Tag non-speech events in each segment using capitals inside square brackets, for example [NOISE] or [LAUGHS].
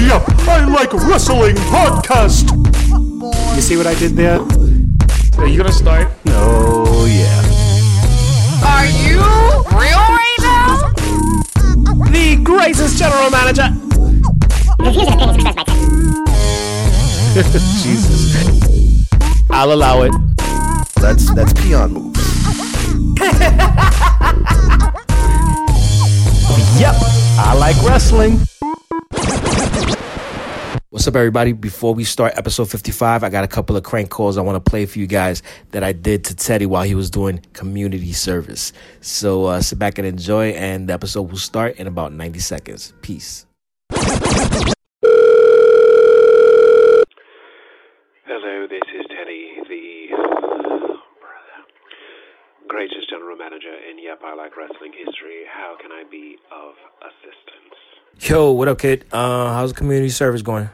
the Yup, I Like Wrestling podcast. You see what I did there? Are you gonna start? Oh, yeah. Are you real right now? The greatest general manager. [LAUGHS] Jesus. I'll allow it. That's that's peon moves. [LAUGHS] Yep. I like wrestling. What's up, everybody? Before we start episode 55, I got a couple of crank calls I want to play for you guys that I did to Teddy while he was doing community service. So uh, sit back and enjoy, and the episode will start in about 90 seconds. Peace. Hello, this is Teddy, the greatest general manager in Yep, I Like Wrestling history. How can I be of assistance? Yo, what up, kid? Uh, how's the community service going?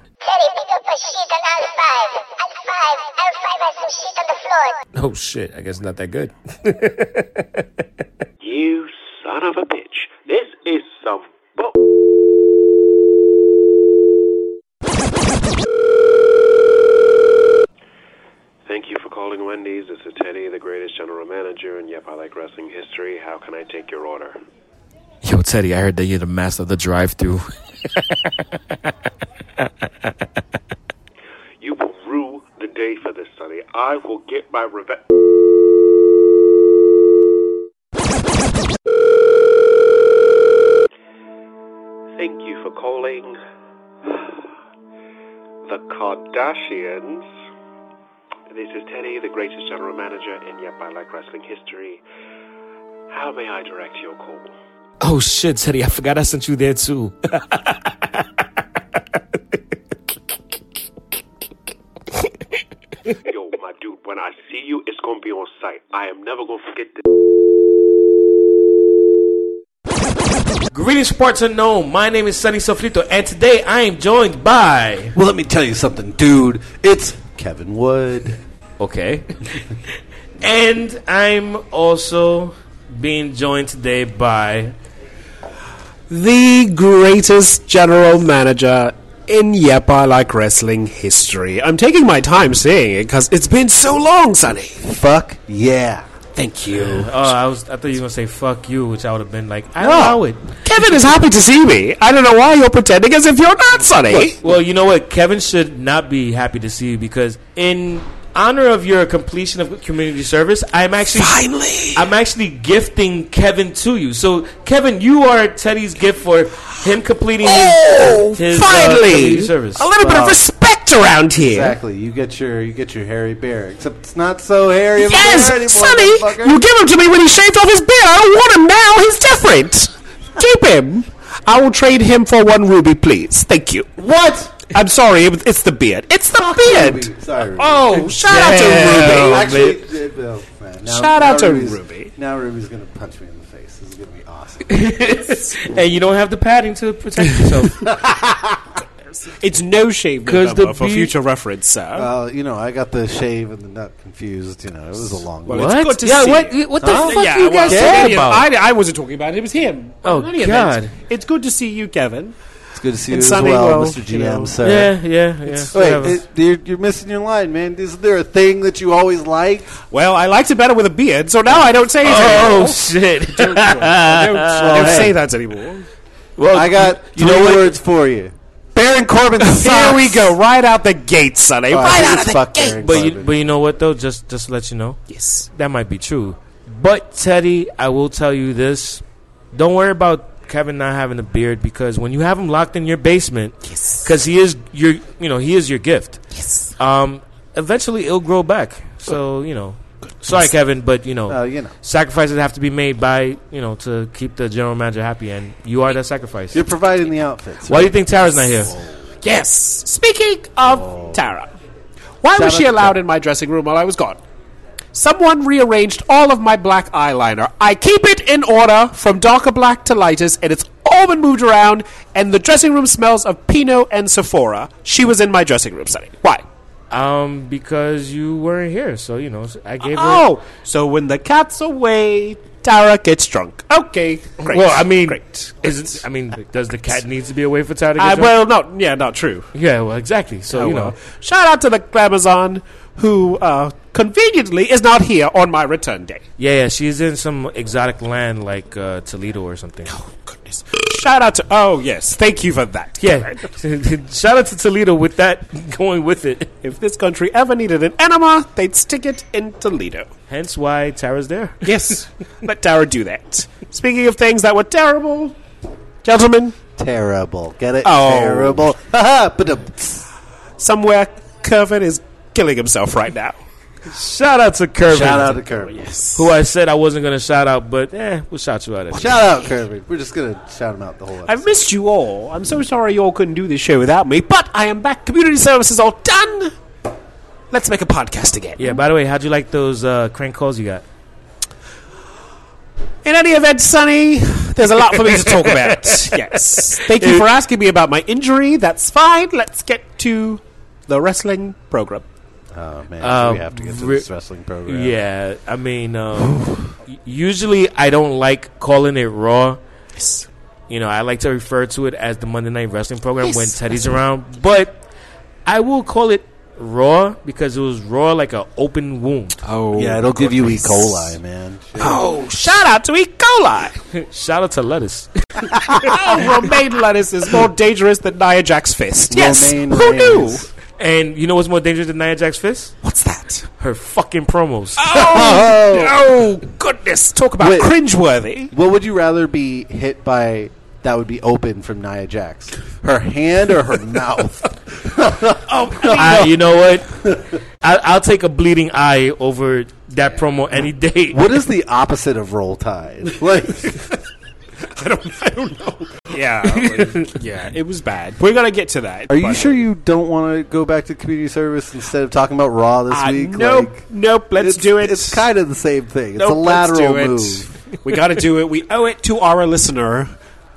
Oh, shit. I guess not that good. [LAUGHS] You son of a bitch. This is some bu- Thank you for calling Wendy's. This is Teddy, the greatest general manager and Yep, I Like Wrestling history. How can I take your order? Yo, Teddy, I heard that you're the master of the drive through You will rue the day for this, Sonny. I will get my revenge. Thank you for calling the Kardashians. This is Teddy, the greatest general manager in Yep, I Like Wrestling history. How may I direct your call? Oh shit, Teddy, I forgot I sent you there too. [LAUGHS] Yo, my dude, when I see you, it's gonna be on site. I am never gonna forget this. Greetings, sports unknown. My name is Sunny Sofrito, and today I am joined by. Well, let me tell you something, dude. It's Kevin Wood. Okay. [LAUGHS] and I'm also being joined today by. The greatest general manager in Yep, I Like Wrestling history. I'm taking my time saying it because it's been so long, Sonny. Fuck yeah. Thank you. Oh, I was. I thought you were gonna say "fuck you," which I would have been like, I ah, allow it. Kevin is happy to see me. I don't know why you're pretending as if you're not, Sonny. Well, you know what? Kevin should not be happy to see you because, in honor of your completion of community service, I'm actually Finally. I'm actually gifting Kevin to you. So, Kevin, you are Teddy's gift for him completing Oh, his, his uh, finally! community service. a little bit of respect around here. Exactly. You get your you get your hairy bear. Except it's not so hairy of a Yes, bear anymore, Sonny, you give him to me when he shaved off his beard. I don't want him now. He's different. Keep him. I will trade him for one ruby, please. Thank you. What? [LAUGHS] I'm sorry, it- it's the beard. It's the beard. Ruby. Sorry. Ruby. Oh, shout out to Ruby. Actually, oh, man. Now, Shout now out to Ruby's- Ruby. Now Ruby's gonna punch me in the face. This is gonna be awesome. [LAUGHS] and you don't have the padding to protect yourself. [LAUGHS] It's no shave 'Cause November the for beard- future reference, sir. well, you know, I got the shave and the nut confused. You know, it was a long Well, one. it's What? good to Yeah, see. what- what the Huh? fuck yeah, you guys well, talking about? I, I wasn't talking about it. It was him. Oh, In any event, God. It's good to see you, Kevin. It's good to see you And as Sonny, well, well, Mr. you GM, know. sir. yeah, yeah, yeah. Wait, it, you're, you're missing your line, man. Isn't there a thing that you always liked? Well, I liked it better with a beard, so now I don't say oh, oh, [LAUGHS] it oh anymore. shit! I don't, I don't hey. say that anymore. well, I got you three know words for you. Baron Corbin sucks. Here we go, right out the gate, Sonny. Oh, right out of the gate. Baron But you, but you know what though? Just just to let you know, Yes. that might be true. But Teddy, I will tell you this: don't worry about Kevin not having a beard because when you have him locked in your basement, Yes. because he is your, you know, he is your gift. Yes. Um, eventually it'll grow back. So you know, sorry, Kevin, but you know, Uh, you know, sacrifices have to be made by you know to keep the general manager happy, and you are that sacrifice. you're providing the outfits. Why do you think Tara's not here? Yes. Speaking of Tara, why Shout was she allowed Tara. in my dressing room while I was gone? Someone rearranged all of my black eyeliner. I keep it in order from darker black to lightest, and it's all been moved around, and the dressing room smells of Pinot and Sephora. She was in my dressing room setting. Why? Um, because you weren't here, so you know I gave her. Oh, so when the cat's away, Tara gets drunk. Okay, great. Well, I mean, great. is it, I mean, does the cat needs to be away for Tara to get Uh, drunk? well, not yeah, not true. yeah, well, exactly. So Oh, you well. know, Shout out to the Glamazon who uh, conveniently is not here on my return day. yeah, yeah, she's in some exotic land like uh, Toledo or something. Oh, goodness. Shout out to. Oh, yes. Thank you for that. Yeah, [LAUGHS] shout out to Toledo with that [LAUGHS] going with it. If this country ever needed an enema, they'd stick it in Toledo. Hence why Tara's there. Yes. [LAUGHS] Let Tara do that. Speaking of things that were terrible, gentlemen, Terrible. Get it? Oh. Terrible. Haha. But somewhere Kervin is killing himself right now. Shout out to Kirby, shout out to Kirby. Yes. Who I said I wasn't gonna shout out, but eh, we'll shout you out. Anyway. Shout out Kirby. We're just gonna shout him out the whole episode. I've missed you all. I'm so sorry you all couldn't do this show without me, but I am back. Community service is all done. Let's make a podcast again. Yeah. By the way, how'd you like those uh, crank calls you got? In any event, Sonny, there's a lot for me to talk about. [LAUGHS] Yes. Thank you for asking me about my injury. That's fine. Let's get to the wrestling program. Oh man, so Um, we have to get to re- this wrestling program. Yeah, I mean, um, usually I don't like calling it Raw. Yes. You know, I like to refer to it as the Monday Night Wrestling program Yes, when Teddy's around. But I will call it Raw because it was Raw like an open wound. Oh, Yeah, it'll give you E. coli, man. Shit. Oh, shout out to E. coli. [LAUGHS] Shout out to Lettuce. [LAUGHS] oh, romaine lettuce is more dangerous than Nia Jax's fist. Yes, Romaine who knew? Reigns. and you know what's more dangerous than Nia Jax's fist? What's that? Her fucking promos. Oh, oh goodness! Talk about Wait. cringeworthy. What would you rather be hit by that would be open from Nia Jax? Her hand or her [LAUGHS] mouth? Oh, [LAUGHS] I, uh, you know what? I, I'll take a bleeding eye over that promo any day. What is the opposite of roll tide? Like, [LAUGHS] [LAUGHS] Yeah, [LAUGHS] yeah, it was bad. We're gonna get to that. are you but- sure you don't want to go back to community service instead of talking about Raw this Uh, week? nope, Like, nope. Let's do it. It's kind of the same thing. It's Nope, a lateral let's do it. move. We got to do it. We owe it to our listener.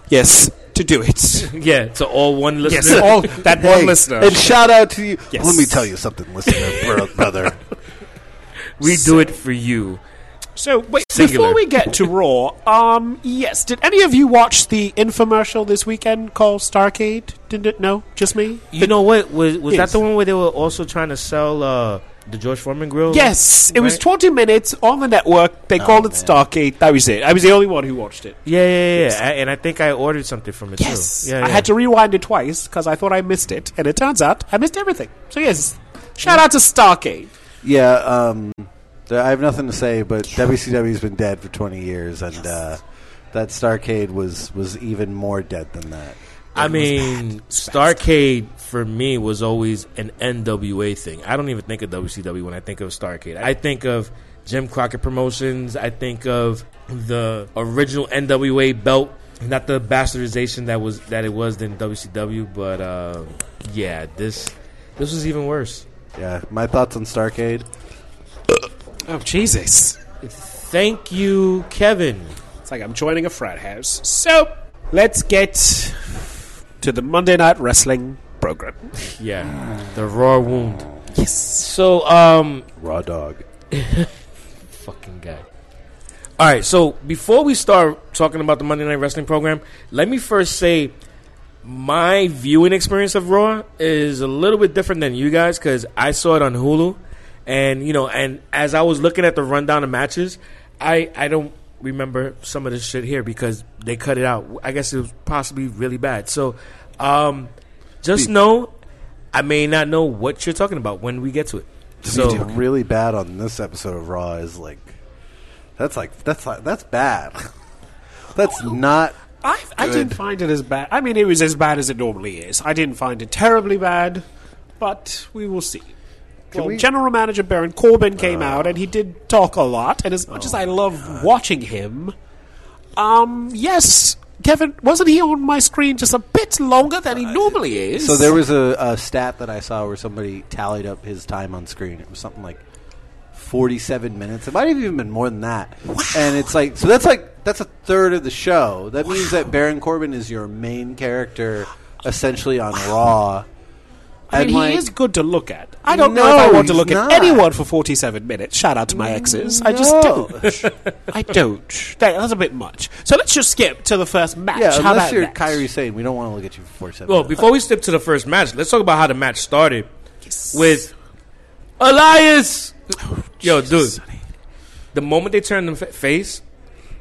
Yes, to do it. [LAUGHS] Yeah, to all one listener. Yes, all that Hey, one listener. And shout out to you. Yes. Let me tell you something, listener, brother. we do it for you. So wait, Singular. before we get to Raw, um, yes, did any of you watch the infomercial this weekend called Starcade? Didn't it? No, just me. You know what? Was was Yes. that the one where they were also trying to sell uh, the George Foreman grill? Yes, it was 20 minutes on the network. They called it man. Starcade. That was it. I was the only one who watched it. Yeah, yeah, yeah. I- and I think I ordered something from it Yes, too. Yeah, I yeah. had to rewind it twice because I thought I missed it, and it turns out I missed everything. So yes, shout out to Starcade. Yeah, um, th- I have nothing to say, but WCW's been dead for 20 years, and uh, that Starcade was, was even more dead than that. I mean, Starcade for me was always an NWA thing. I don't even think of WCW when I think of Starcade. I think of Jim Crockett Promotions. I think of the original NWA belt, not the bastardization that was that it was in WCW. But uh, yeah, this this was even worse. Yeah, my thoughts on Starcade. Oh Jesus! Thank you, Kevin. It's like I'm joining a frat house. So let's get to the Monday Night Wrestling program. Yeah, the raw wound. Yes. So, um, Raw Dog. [LAUGHS] fucking guy. All right, so before we start talking about the Monday Night Wrestling program, let me first say my viewing experience of Raw is a little bit different than you guys because I saw it on Hulu, and you know, and as I was looking at the rundown of matches, I I don't remember some of this shit here because they cut it out. I guess it was possibly really bad. So, um, just know I may not know what you're talking about when we get to it. So So really bad on this episode of Raw is like that's like that's like that's bad. [LAUGHS] that's not. I, I didn't find it as bad. I mean, it was as bad as it normally is. I didn't find it terribly bad, but we will see. Well, we- General Manager Baron Corbin came out and he did talk a lot. And as much as I love watching him, um, yes, Kevin wasn't he on my screen just a bit longer than he normally is? So there was a, a stat that I saw where somebody tallied up his time on screen. It was something like forty-seven minutes. It might have even been more than that. And it's like so that's like that's a third of the show. That means that Baron Corbin is your main character essentially on Raw. I mean, And, like- he is good to look at. I don't know if I want to look not. at anyone for 47 minutes. Shout out to my exes. I just don't. I don't. That, that's a bit much. So let's just skip to the first match. Yeah, How unless about you're that? Kyrie saying we don't want to look at you for four seven. Well, before we skip to the first match, let's talk about how the match started with Elias. Oh, Yo, dude, the moment they turned the face,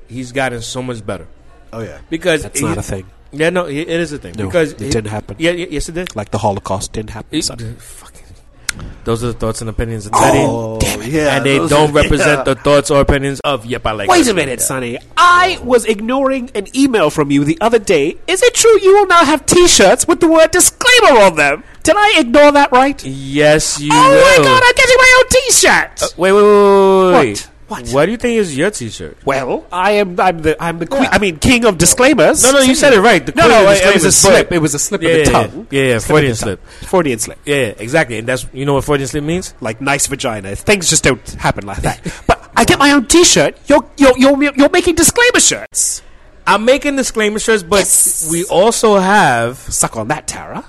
he's gotten so much better oh yeah, because That's he- not a thing. Yeah, no, it it is a thing No, because it didn't happen. Yeah, yeah, yes, it did. Like the Holocaust didn't happen. It- son. fucking, those are the thoughts and opinions of Teddy, oh yeah, and they those don't are- represent yeah. the thoughts or opinions of Yep. I like. Wait a minute, Sonny. I was ignoring an email from you the other day. Is it true you will now have T-shirts with the word disclaimer on them? Did I ignore that right? Yes, you oh will. my god! I'm getting my own T-shirt. Wait, wait, wait, wait, wait. What? What? Why do you think is your T-shirt? Well, I am. I'm the. I'm the queen. I mean, king of disclaimers. No, no, you said it right. The No, queen no, of it, it was a slip. It was a slip Yeah, of the yeah, tongue. yeah, yeah, Freudian slip. Freudian slip. Yeah, yeah, exactly, and that's you know what Freudian slip means. Like nice vagina. Things just don't happen like that. [LAUGHS] but I get my own T-shirt. You're you're you're, you're making disclaimer shirts. I'm making disclaimer shirts, but Yes. we also have. Suck on that, Tara.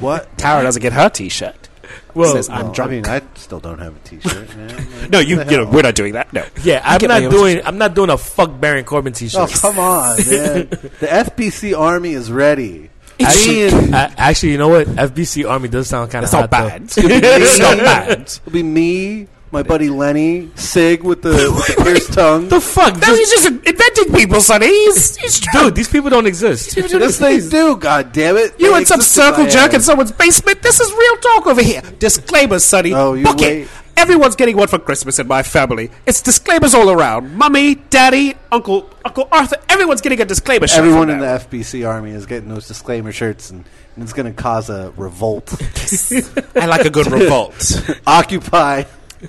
What? Tara doesn't get her T-shirt. Well, says I'm Well, drunk. I mean, I still don't have a T-shirt. Man. [LAUGHS] No, you you know we're not doing that. No. yeah, I I'm not doing. T-shirt. I'm not doing a fuck Baron Corbin T-shirt. Oh come on, [LAUGHS] man! the FBC Army is ready. Actually, uh, actually, you know what? FBC Army does sound kind of It's not bad. though. [LAUGHS] it's not bad. It'll be me, my buddy Lenny, Sig with the, with the pierced [LAUGHS] tongue. The fuck, No, he's just inventing people, Sonny. He's, he's dude. These people don't exist. yes, they do. God damn it! You They and some circle jerk in someone's basement. This is real talk over here. Disclaimers, Sonny. Oh, you Book wait. it. Everyone's getting one for Christmas in my family. It's disclaimers all around. Mummy, Daddy, Uncle, Uncle Arthur. Everyone's getting a disclaimer shirt. Everyone from in the. FBC Army is getting those disclaimer shirts, and, and it's going to cause a revolt. [LAUGHS] I like a good revolt. [LAUGHS] Occupy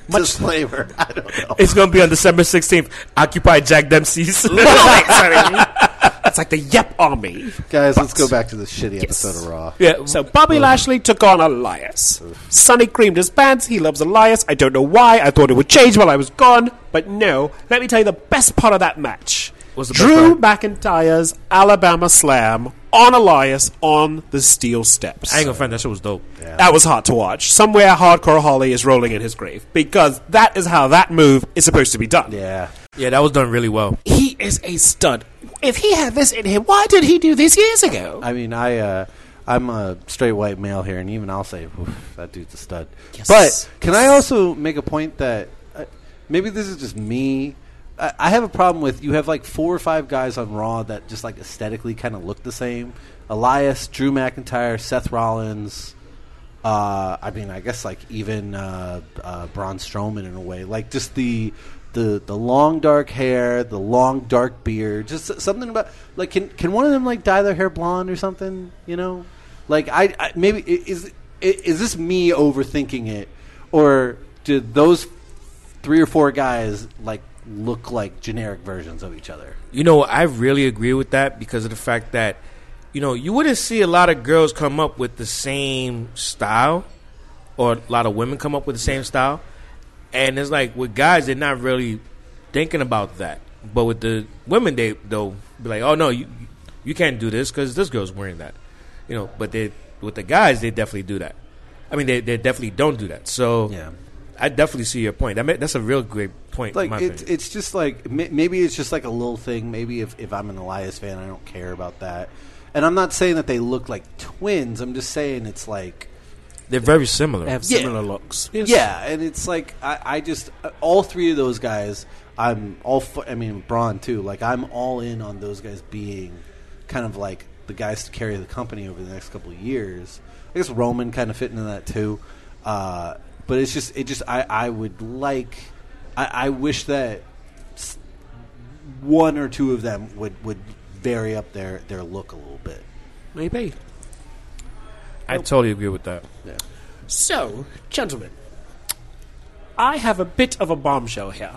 disclaimer. [LAUGHS] I don't know. It's gonna be on December 16th. Occupy Jack Dempsey's. [LAUGHS] [LAUGHS] It's like the Yep Army. Guys, let's go back to this shitty episode of Raw. yeah. So Bobby Lashley took on Elias. Sonny creamed his pants. He loves Elias. I don't know why. I thought it would change while I was gone, but no. Let me tell you the best part of that match. What's the Drew McIntyre's Alabama Slam on Elias on the steel steps. I ain't gonna front. That shit was dope. That was hard to watch. Somewhere Hardcore Holly is rolling in his grave because that is how that move is supposed to be done. Yeah. Yeah, that was done really well. He is a stud. If he had this in him, why did he do this years ago? I mean, I uh, I'm a straight white male here, and even I'll say "Oof, that dude's a stud. Yes. But can I also make a point that uh, maybe this is just me? I, have a problem with you have like four or five guys on Raw that just like aesthetically kind of look the same. Elias, Drew McIntyre, Seth Rollins. Uh, I mean, I guess like even uh, uh, Braun Strowman in a way, like just the the the long dark hair, the long dark beard, just something about like can can one of them like dye their hair blonde or something? You know, like I, I maybe is is this me overthinking it, or did those three or four guys like look like generic versions of each other? You know, I really agree with that because of the fact that, you know, you wouldn't see a lot of girls come up with the same style, or a lot of women come up with the same style, and it's like with guys, they're not really thinking about that. But with the women, they they'll be like, "Oh no, you you can't do this because this girl's wearing that," you know. But they with the guys, they definitely do that. I mean, they they definitely don't do that. So Yeah. I definitely see your point. I mean, that's a real great point. like my it's it's just like maybe it's just like a little thing. Maybe if, if I'm an Elias fan, I don't care about that. And I'm not saying that they look like twins. I'm just saying it's like they're very similar. They have Yeah. similar looks. yeah, and it's like I, I just uh, all three of those guys. I'm all. fu- I mean, Braun too. Like I'm all in on those guys being kind of like the guys to carry the company over the next couple of years. I guess Roman kind of fit into that too. Uh, but it's just it just I, I would like I, I wish that one or two of them would, would vary up their, their look a little bit. Maybe. I totally agree with that. Yeah. So, gentlemen, I have a bit of a bombshell here.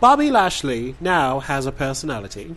Bobby Lashley now has a personality.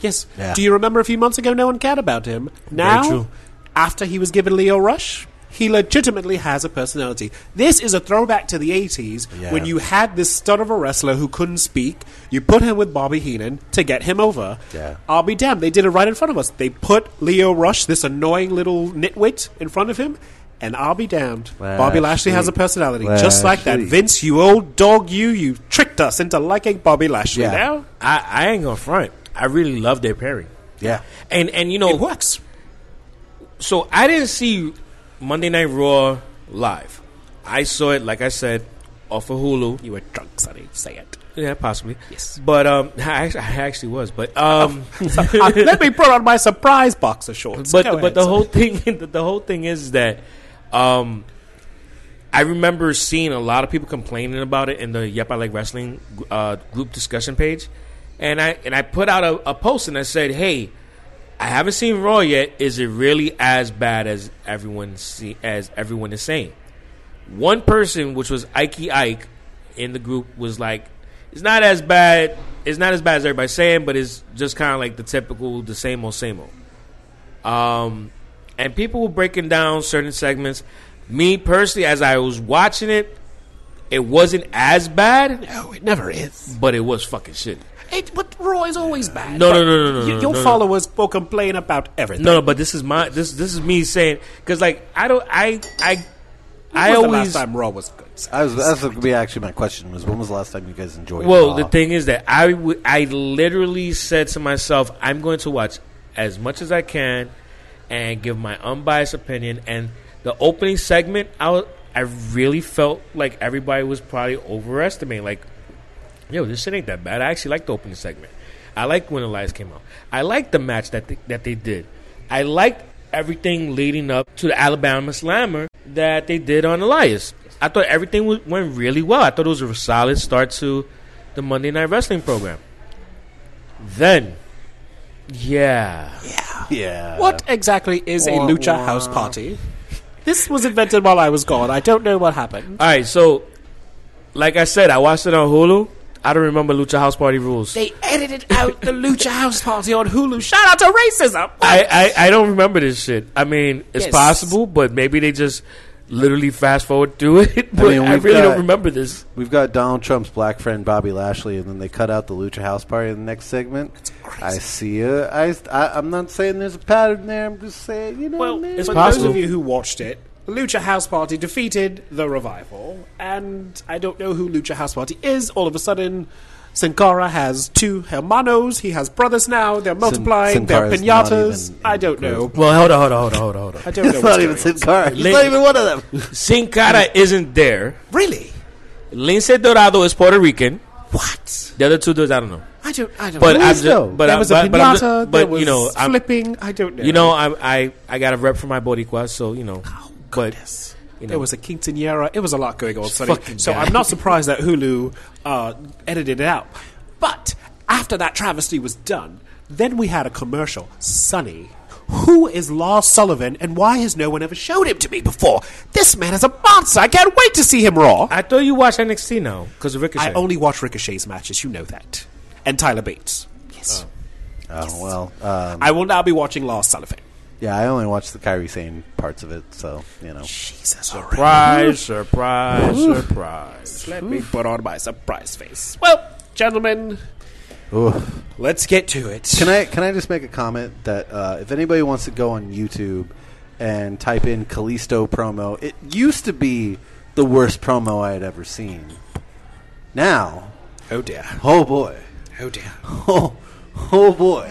Yes. Yeah. Do you remember a few months ago no one cared about him? Now, true. after he was given Lio Rush, He legitimately has a personality. This is a throwback to the 80s Yeah. when you had this stud of a wrestler who couldn't speak. You put him with Bobby Heenan to get him over. Yeah. I'll be damned. They did it right in front of us. They put Lio Rush, this annoying little nitwit, in front of him. And I'll be damned. Bobby Lashley has a Lashley. personality. Just like that. Vince, you old dog, you, you tricked us into liking Bobby Lashley Yeah. now. I, I ain't gonna front. I really love their pairing. Yeah. And and you know It works. so I didn't see Monday Night Raw live. I saw it, like I said, off of Hulu. You were drunk, Sonny. Say it. Yeah, possibly. Yes. But um, [LAUGHS] I actually, I actually was. But um, [LAUGHS] Uh, let me put on my surprise boxer shorts. but Go but ahead, the whole thing [LAUGHS] the, the whole thing is that um, I remember seeing a lot of people complaining about it in the Yep I Like Wrestling uh, group discussion page, and I and I put out a, a post and I said, "Hey, I haven't seen Raw yet. Is it really as bad as everyone see, as everyone is saying?" One person, which was Ikey Ike, in the group was like, "It's not as bad. It's not as bad as everybody's saying, but it's just kind of like the typical, the same old, same old." Um, and people were breaking down certain segments. Me personally, as I was watching it, it wasn't as bad, No, it never is. but it was fucking shit. It, but Raw is always bad. No, no, no, no, no, y- Your no, no. followers will complain about everything. No, no, but this is my this this is me saying because like I don't I I When I was the always last time Raw was good. I was that's going to be actually my question was when was the last time you guys enjoyed Well, Raw? the thing is that I w- I literally said to myself, I'm going to watch as much as I can and give my unbiased opinion. And the opening segment, I was, I really felt like everybody was probably overestimating. Like, yo, this shit ain't that bad. I actually like the opening segment. I like when Elias came out. I like the match that they, that they did. I liked everything leading up to the Alabama Slammer that they did on Elias. I thought everything was, went really well. I thought it was a solid start to the Monday Night Wrestling program. Then, yeah, yeah. yeah. What exactly is a lucha wah. house party? This was invented while I was gone. I don't know what happened. all right. So, like I said, I watched it on Hulu. I don't remember Lucha House Party rules. They edited out the lucha house party on Hulu. Shout out to racism. I, I, I don't remember this shit. I mean, it's Yes. possible, but maybe they just literally fast forward through it. [LAUGHS] But I, mean, we've really got- don't remember this. We've got Donald Trump's black friend Bobby Lashley, and then they cut out the Lucha House Party in the next segment. I see it. I, I, I'm not saying there's a pattern there. I'm just saying, you know, Well, man. it's possible. those of you who watched it, Lucha House Party defeated the Revival, and I don't know who Lucha House Party is. All of a sudden, Sin Cara has two hermanos. He has brothers now. They're multiplying. Sin They're pinatas. I don't know. Well, hold on, hold on, hold on, hold on, hold on. I don't know. it's what's not even going Sin Cara. He's not even one of them. [LAUGHS] Sin Cara isn't there. Really? Lince Dorado is Puerto Rican. What? The other two dudes, I don't know. I don't. I don't. But know. I'm just, though? but there I'm, was a but, but, I'm just- pinata. but, there was you know, I'm, flipping. I don't know. you know, I, I, I got a rep for my Boricua, so you know. Oh, but Yes. you know, There was a quinceanera. It was a lot going on. Sonny. So. I'm not [LAUGHS] surprised that Hulu uh, edited it out. But after that travesty was done, then we had a commercial. Sonny, who is Lars Sullivan, and why has no one ever showed him to me before? This man is a monster. I can't wait to see him raw. I thought you watched NXT now because of Ricochet. I only watch Ricochet's matches. You know that, and Tyler Bates. Yes, Oh well. Um, I will now be watching Lars Sullivan. Yeah, I only watched the Kairi Sane parts of it, so you know. Jesus, surprise, surprise, surprise. Let me put on my surprise face. Well, gentlemen, Ooh. let's get to it. Can I can I just make a comment that uh, if anybody wants to go on YouTube and type in Kalisto promo, it used to be the worst promo I had ever seen. Now, Oh dear. oh boy, Oh dear. [LAUGHS] oh oh boy,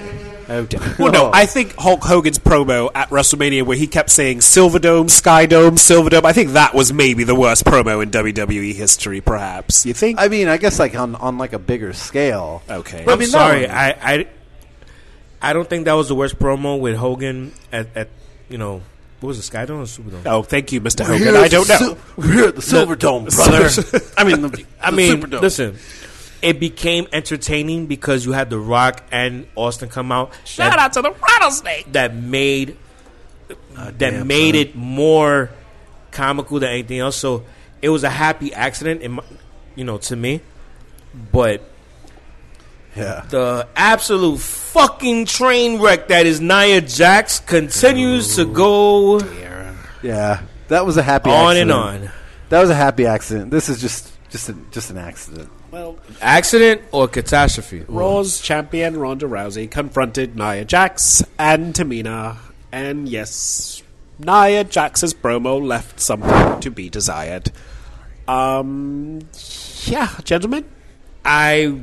Oh [LAUGHS] dear. Well, no, I think Hulk Hogan's promo at WrestleMania where he kept saying Silverdome, Skydome, Silverdome, I think that was maybe the worst promo in WWE history, perhaps. You think? I mean, I guess like on on like a bigger scale. okay. But I I'm mean, sorry. no. I, I I don't think that was the worst promo with Hogan at, at you know what was it Skydome or Superdome? oh, thank you, Mr. We're Hogan. I don't know. Sil- we're here at the Silver Dome, brother. [LAUGHS] I mean, the, I the mean, Superdome. listen. It became entertaining because you had The Rock and Austin come out. Shout that, out to the rattlesnake. that made ah, that damn, made son. it more comical than anything else. So it was a happy accident, in my, you know, to me. But yeah. the absolute fucking train wreck that is Nia Jax continues to go. Yeah. That was a happy on and on. That was a happy accident. This is just just a, just an accident. Well, Accident or catastrophe? Raw's champion Ronda Rousey confronted Nia Jax and Tamina, and yes, Nia Jax's promo left something to be desired. Um, yeah, gentlemen, I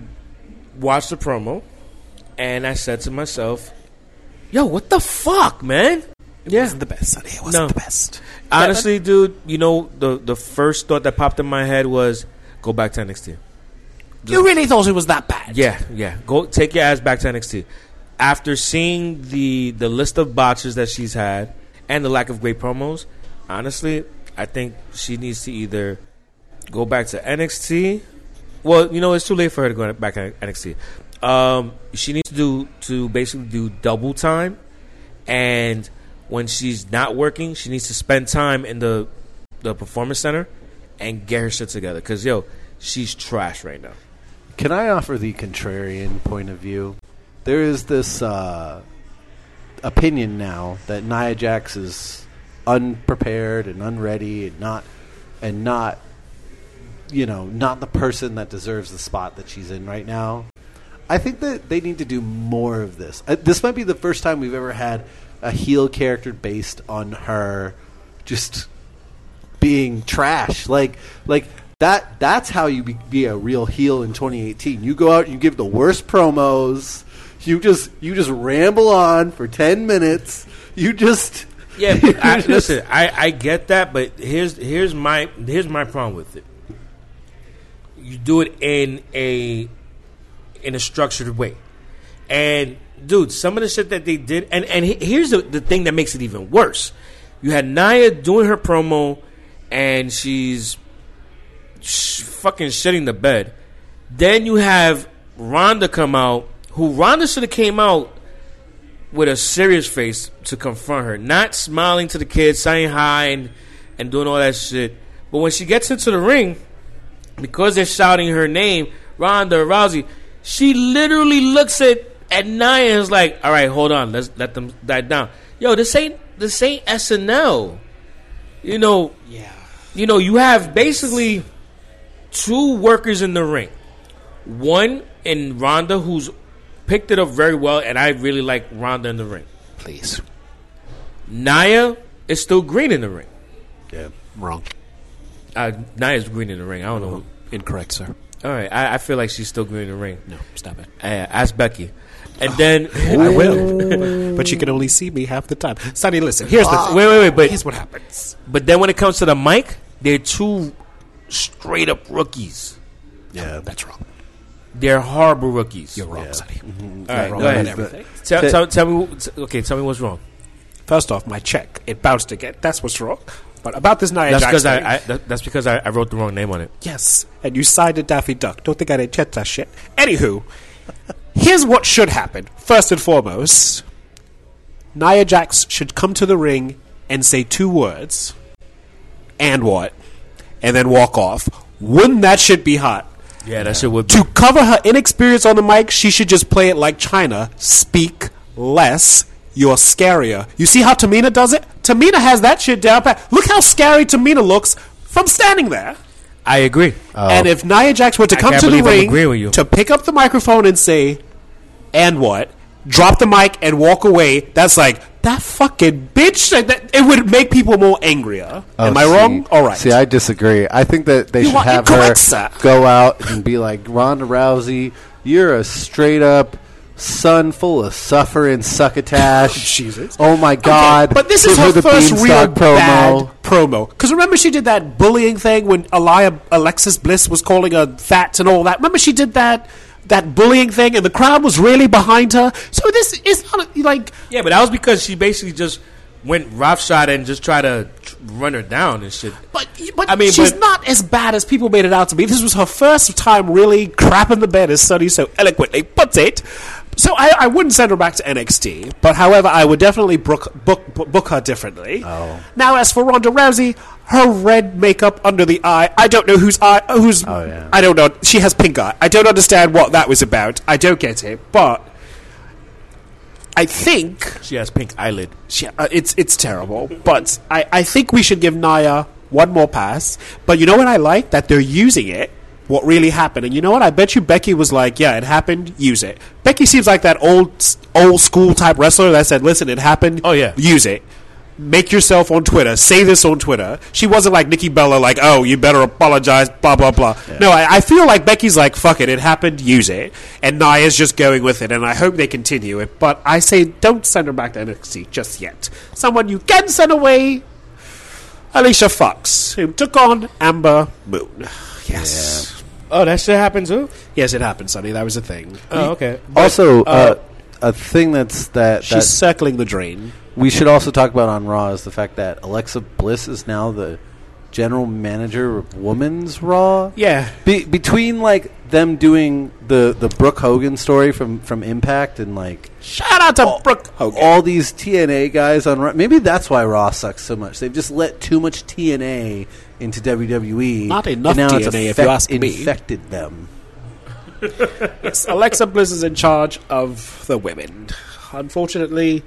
watched the promo and I said to myself, "Yo, what the fuck, man?" Yeah, wasn't the best. Sonny. It wasn't No. the best. honestly, dude, you know the the first thought that popped in my head was go back to NXT. You really thought it was that bad? Yeah, yeah. Go take your ass back to NXT. After seeing the the list of botches that she's had and the lack of great promos, honestly, I think she needs to either go back to NXT. Well, you know, it's too late for her to go back to NXT. Um, she needs to do to basically do double time, and when she's not working, she needs to spend time in the the performance center and get her shit together. Cause yo, she's trash right now. Can I offer the contrarian point of view? There is this uh, opinion now that Nia Jax is unprepared and unready and not and not you know not the person that deserves the spot that she's in right now. I think that they need to do more of this. Uh, this might be the first time we've ever had a heel character based on her just being trash. Like like that that's how you be, be a real heel in 2018. You go out and you give the worst promos. You just you just ramble on for 10 minutes. You just [LAUGHS] Yeah, [LAUGHS] but I, listen, I, I get that, but here's here's my here's my problem with it. You do it in a in a structured way, and dude, some of the shit that they did, and and here's the, the thing that makes it even worse. You had Nia doing her promo, and she's sh- fucking shitting the bed. Then you have Ronda come out, who Ronda should have came out with a serious face to confront her, not smiling to the kids, saying hi and, and doing all that shit. But when she gets into the ring, because they're shouting her name, Ronda Rousey, she literally looks at at Nia and is like, "All right, hold on, let's let them die down." Yo, this ain't this ain't SNL. You know, Yeah. you know, you have basically two workers in the ring. One in Ronda, who's picked it up very well, and I really like Ronda in the ring. Please. Nia is still green in the ring. Yeah. Wrong. Uh, Nia's green in the ring. I don't know. Incorrect, sir. All right, I, I feel like she's still green in the ring. No, stop it. Uh, ask Becky, and then [LAUGHS] I will. [LAUGHS] but you can only see me half the time. Sonny, listen. Here's the wait, wait, wait, but Here's what happens. but then when it comes to the mic, they're two straight up rookies. Yeah. That's wrong. They're horrible rookies. You're wrong, Yeah. Sonny. Mm-hmm. All right, wrong go ahead. everything. Tell, tell, tell me. Okay, tell me what's wrong. First off, my check. It bounced again. That's what's wrong. But about this Nia That's Jax because I, I that, that's because I, I wrote the wrong name on it. Yes, and you signed a Daffy Duck. Don't think I didn't check that shit. Anywho, here's what should happen. First and foremost, Nia Jax should come to the ring and say two words, and what, and then walk off. Wouldn't that shit be hot? Yeah, that shit would. To cover her inexperience on the mic, she should just play it like Chyna. Speak less. You're scarier. You see how Tamina does it? Tamina has that shit down pat. Look how scary Tamina looks from standing there. I agree. Uh, and if Nia Jax were to come to the ring you. to pick up the microphone and say, and what? Drop the mic and walk away, that's like, that fucking bitch. That, it would make people more angrier. Oh, Am I see- wrong? All right. See, I disagree. I think that they You should have her go out and be like Ronda Rousey. You're a straight up son full of suffering succotash. [LAUGHS] Jesus. Oh my God! But this Give is her, the first real bad promo. Because remember, she did that bullying thing when Elia, Alexis Bliss was calling her fat and all that. Remember, she did that that bullying thing, and the crowd was really behind her. So this is not like Yeah, but that was because she basically just went roughshod and just tried to run her down and shit. But, but I mean, she's but- not as bad as people made it out to be. This was her first time really crapping the bed, as Sonny so eloquently puts it. So I, I wouldn't send her back to NXT, but however, I would definitely book book, book, book her differently. Oh. Now, as for Ronda Rousey, her red makeup under the eye, I don't know whose eye, who's. Oh, yeah. I don't know. She has pink eye. I don't understand what that was about. I don't get it, but I think She has pink eyelid. she, uh, it's it's terrible, but I, I think we should give Nia one more pass. But you know what I like that they're using it. What really happened, and you know what? I bet you Becky was like, "Yeah, it happened. Use it." Becky seems like that old old school type wrestler that said, "Listen, it happened. Oh, yeah. use it." Make yourself on Twitter. Say this on Twitter. She wasn't like Nikki Bella, like, "Oh, you better apologize." Blah blah blah. No, I, I feel like Becky's like, "Fuck it, it happened. Use it," and Nia's just going with it, and I hope they continue it. But I say, don't send her back to NXT just yet. Someone you can send away Alicia Fox, who took on Ember Moon. Yes. Oh, that shit happened too. Yes, it happened, Sonny. That was a thing. Oh, okay. Also, uh, uh, a thing that's that, She's that circling the drain. We should also talk about on Raw is the fact that Alexa Bliss is now the general manager of Women's Raw. Yeah. Be- between like them doing the the Brooke Hogan story from from Impact and like Shout out to Brooke Hogan. all these TNA guys on Raw. Maybe that's why Raw sucks so much. They've just let too much TNA into WWE. Not enough now TNA, if you ask me. Infected them. [LAUGHS] Yes, Alexa Bliss is in charge of the women. Unfortunately,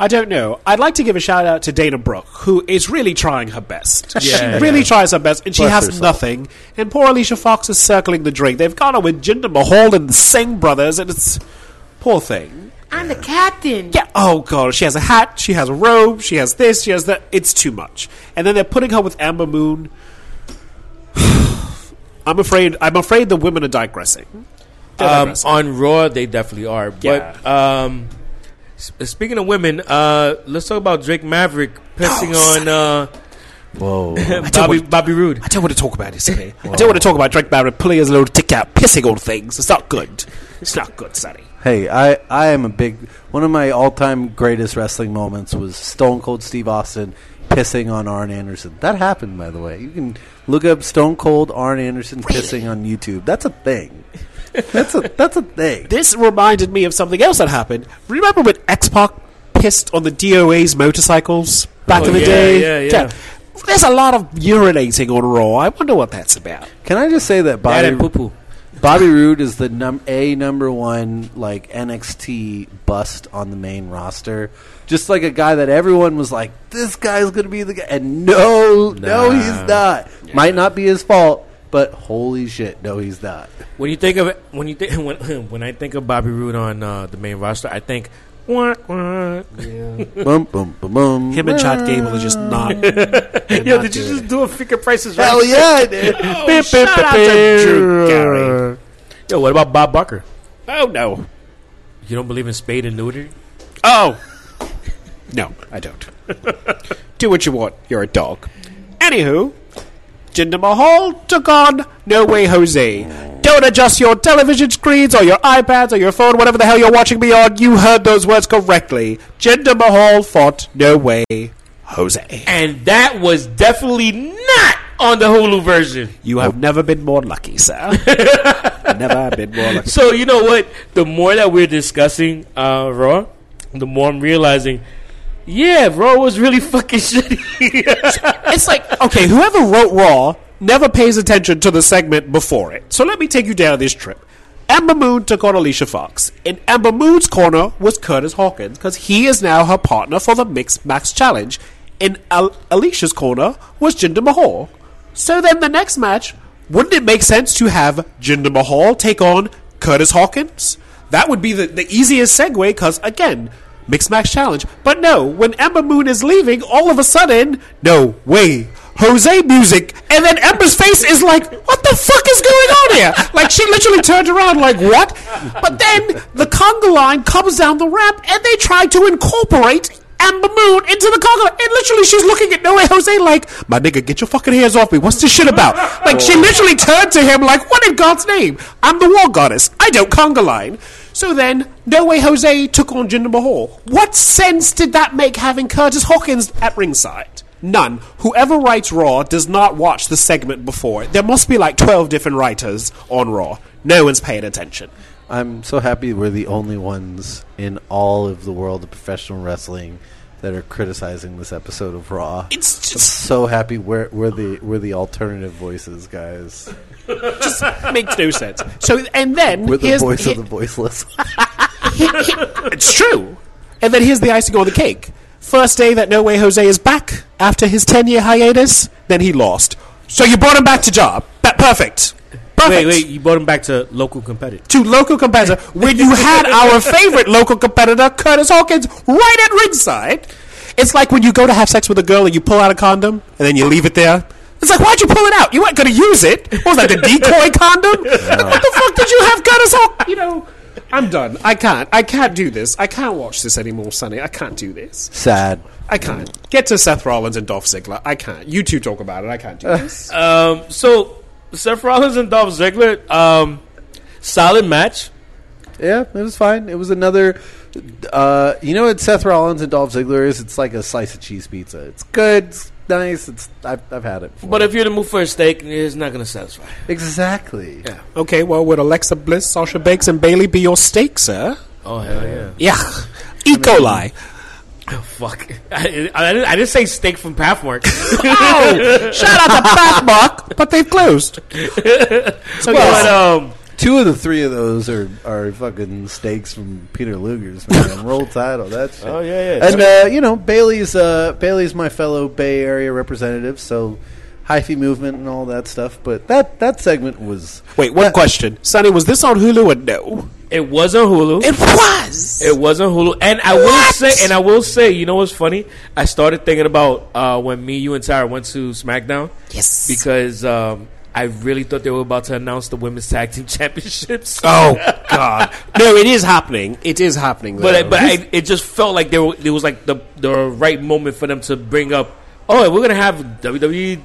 I don't know. I'd like to give a shout out to Dana Brooke, who is really trying her best. [LAUGHS] Yeah, she really tries her best, and she Bless has herself. nothing. And poor Alicia Fox is circling the drink. They've gone on with Jinder Mahal and the Singh brothers, and it's poor thing. I'm the captain. Yeah. Oh god, she has a hat, she has a robe, she has this, she has that. It's too much. And then they're putting her with Ember Moon. [SIGHS] I'm afraid. I'm afraid the women are digressing. Um, digressing. on Raw, they definitely are. Yeah. But um, s- speaking of women, uh, let's talk about Drake Maverick pissing Oh, on uh, Whoa. [LAUGHS] Bobby want- Bobby Roode. I don't want to talk about it today. [LAUGHS] I don't want to talk about Drake Maverick pulling his little dick out, pissing on things. It's not good. It's not good, Sonny. Hey, I, I am a big one of my all time greatest wrestling moments was Stone Cold Steve Austin pissing on Arn Anderson. That happened, by the way. You can look up Stone Cold Arn Anderson pissing on YouTube. That's a thing. That's a that's a thing. This reminded me of something else that happened. Remember when X Pac pissed on the DOA's motorcycles back Oh, in the yeah, day? yeah, yeah. There's a lot of urinating on Raw. I wonder what that's about. Can I just say that That Bobby and poo poo. Bobby Roode is the num- a number one like NXT bust on the main roster. Just like a guy that everyone was like, this guy's gonna be the guy, and no, no, Nah. he's not. Might not be his fault, but holy shit, no, he's not. When you think of it, when you think [LAUGHS] when, when I think of Bobby Roode on uh, the main roster, I think. Wah, wah. boom, boom, boom, boom. Him and Chad Gable are just not. [LAUGHS] they're Yo, not did you doing just it. do a figure prices right? Hell yeah, I did. Oh, shout out to Drew Carey. Yo, what about Bob Barker? Oh no. You don't believe in spade and neuter? Oh. No, I don't. [LAUGHS] Do what you want. You're a dog. Anywho, Jinder Mahal took on No Way Jose. Don't adjust your television screens or your iPads or your phone, whatever the hell you're watching me on. You heard those words correctly. Jinder Mahal fought No Way Jose. And that was definitely not on the Hulu version. You have never been more lucky, sir. [LAUGHS] never been more lucky. So you know what? The more that we're discussing uh, Raw, the more I'm realizing, yeah, Raw was really fucking [LAUGHS] shitty. [LAUGHS] it's like okay, whoever wrote Raw never pays attention to the segment before it. So let me take you down this trip. Ember Moon took on Alicia Fox. In Ember Moon's corner was Curtis Hawkins because he is now her partner for the Mixed Match Challenge. In Al- Alicia's corner was Jinder Mahal. So then the next match, wouldn't it make sense to have Jinder Mahal take on Curtis Hawkins? That would be the, the easiest segue because, again, Mixed Match Challenge. But no, when Ember Moon is leaving, all of a sudden, no way. Jose music, and then Emma's face is like, "What the fuck is going on here?" Like she literally turned around, like, "What?" But then the conga line comes down the ramp, and they try to incorporate Ember Moon into the conga. And literally, she's looking at Noe Jose like, "My nigga, get your fucking hands off me! What's this shit about?" Like she literally turned to him like, "What in God's name? I'm the war goddess. I don't conga line." So then, No Way Jose took on Jinder Mahal. What sense did that make having Curtis Hawkins at ringside? None. Whoever writes Raw does not watch the segment before. There must be like 12 different writers on Raw. No one's paying attention. I'm so happy we're the only ones in all of the world of professional wrestling that are criticizing this episode of Raw. It's I'm just so happy we're, we're the we're the alternative voices, guys. Makes no sense. So, and then We're the voice here- of the voiceless. [LAUGHS] it's true. And then here's the icing on the cake. First day that No Way Jose is back after his 10 year hiatus, then he lost. So you brought him back to job. Ba- perfect. Perfect. Wait, wait, you brought him back to local competitor. To local competitor when you had our favorite local competitor, Curtis Hawkins, right at ringside. It's like when you go to have sex with a girl and you pull out a condom and then you leave it there. It's like, why'd you pull it out? You weren't going to use it. What was that, the decoy [LAUGHS] condom? What the fuck did you have Curtis Hawkins? You know, I'm done. I can't. I can't do this. I can't watch this anymore, Sonny. I can't do this. Sad. I can't. Get to Seth Rollins and Dolph Ziggler. I can't. You two talk about it. I can't do this. Um, so Seth Rollins and Dolph Ziggler, um, solid match. Yeah, it was fine. It was another. Uh, you know what Seth Rollins and Dolph Ziggler is? It's like a slice of cheese pizza. It's good. It's nice. It's I've, I've had it. Before. But if you're to move for a steak, it's not going to satisfy. exactly. Yeah. Okay, well, would Alexa Bliss, Sasha Banks, and Bayley be your steak, sir? Oh hell yeah! Yeah. E. coli. Oh, fuck. [LAUGHS] I, I, didn't, I didn't say steak from Pathmark. oh, shout out to [LAUGHS] Pathmark, but they've closed. [LAUGHS] So, but yes. um, Two of the three of those are, are fucking steaks from Peter Luger's man. [LAUGHS] Roll Tide, all that shit. Oh, yeah, yeah. And uh, you know Bayley's uh, Bayley's my fellow Bay Area representative, so hyphy movement and all that stuff. But that that segment was Wait, one question. Sonny, was this on Hulu or no? it was on Hulu. It was. It was on Hulu, and I will say, and I will say, you know what's funny? I started thinking about uh, when me, you, and Tara went to SmackDown yes. because um, I really thought they were about to announce the women's tag team [LAUGHS] championships. oh, God. No, it is happening. It is happening. But though. I, but I, it just felt like there it was like the the right moment for them to bring up. Oh, we're gonna have WWE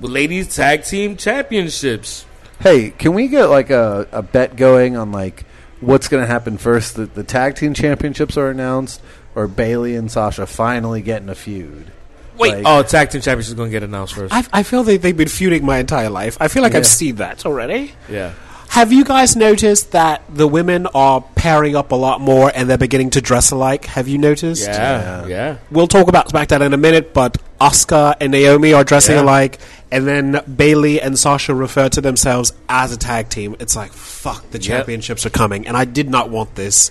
Ladies Tag Team Championships. Hey, can we get like a, a bet going on like what's going to happen first? The, the tag team championships are announced, or Bayley and Sasha finally getting a feud? Wait, Like- Oh, Tag Team Championships is gonna get announced first. I, I feel they, they've been feuding my entire life. I feel like Yeah. I've seen that already. yeah. Have you guys noticed that the women are pairing up a lot more and they're beginning to dress alike? Have you noticed? Yeah, yeah. We'll talk about SmackDown in a minute, but Asuka and Naomi are dressing Yeah. alike, and then Bayley and Sasha refer to themselves as a tag team. It's like, fuck, the Yep. championships are coming, and I did not want this.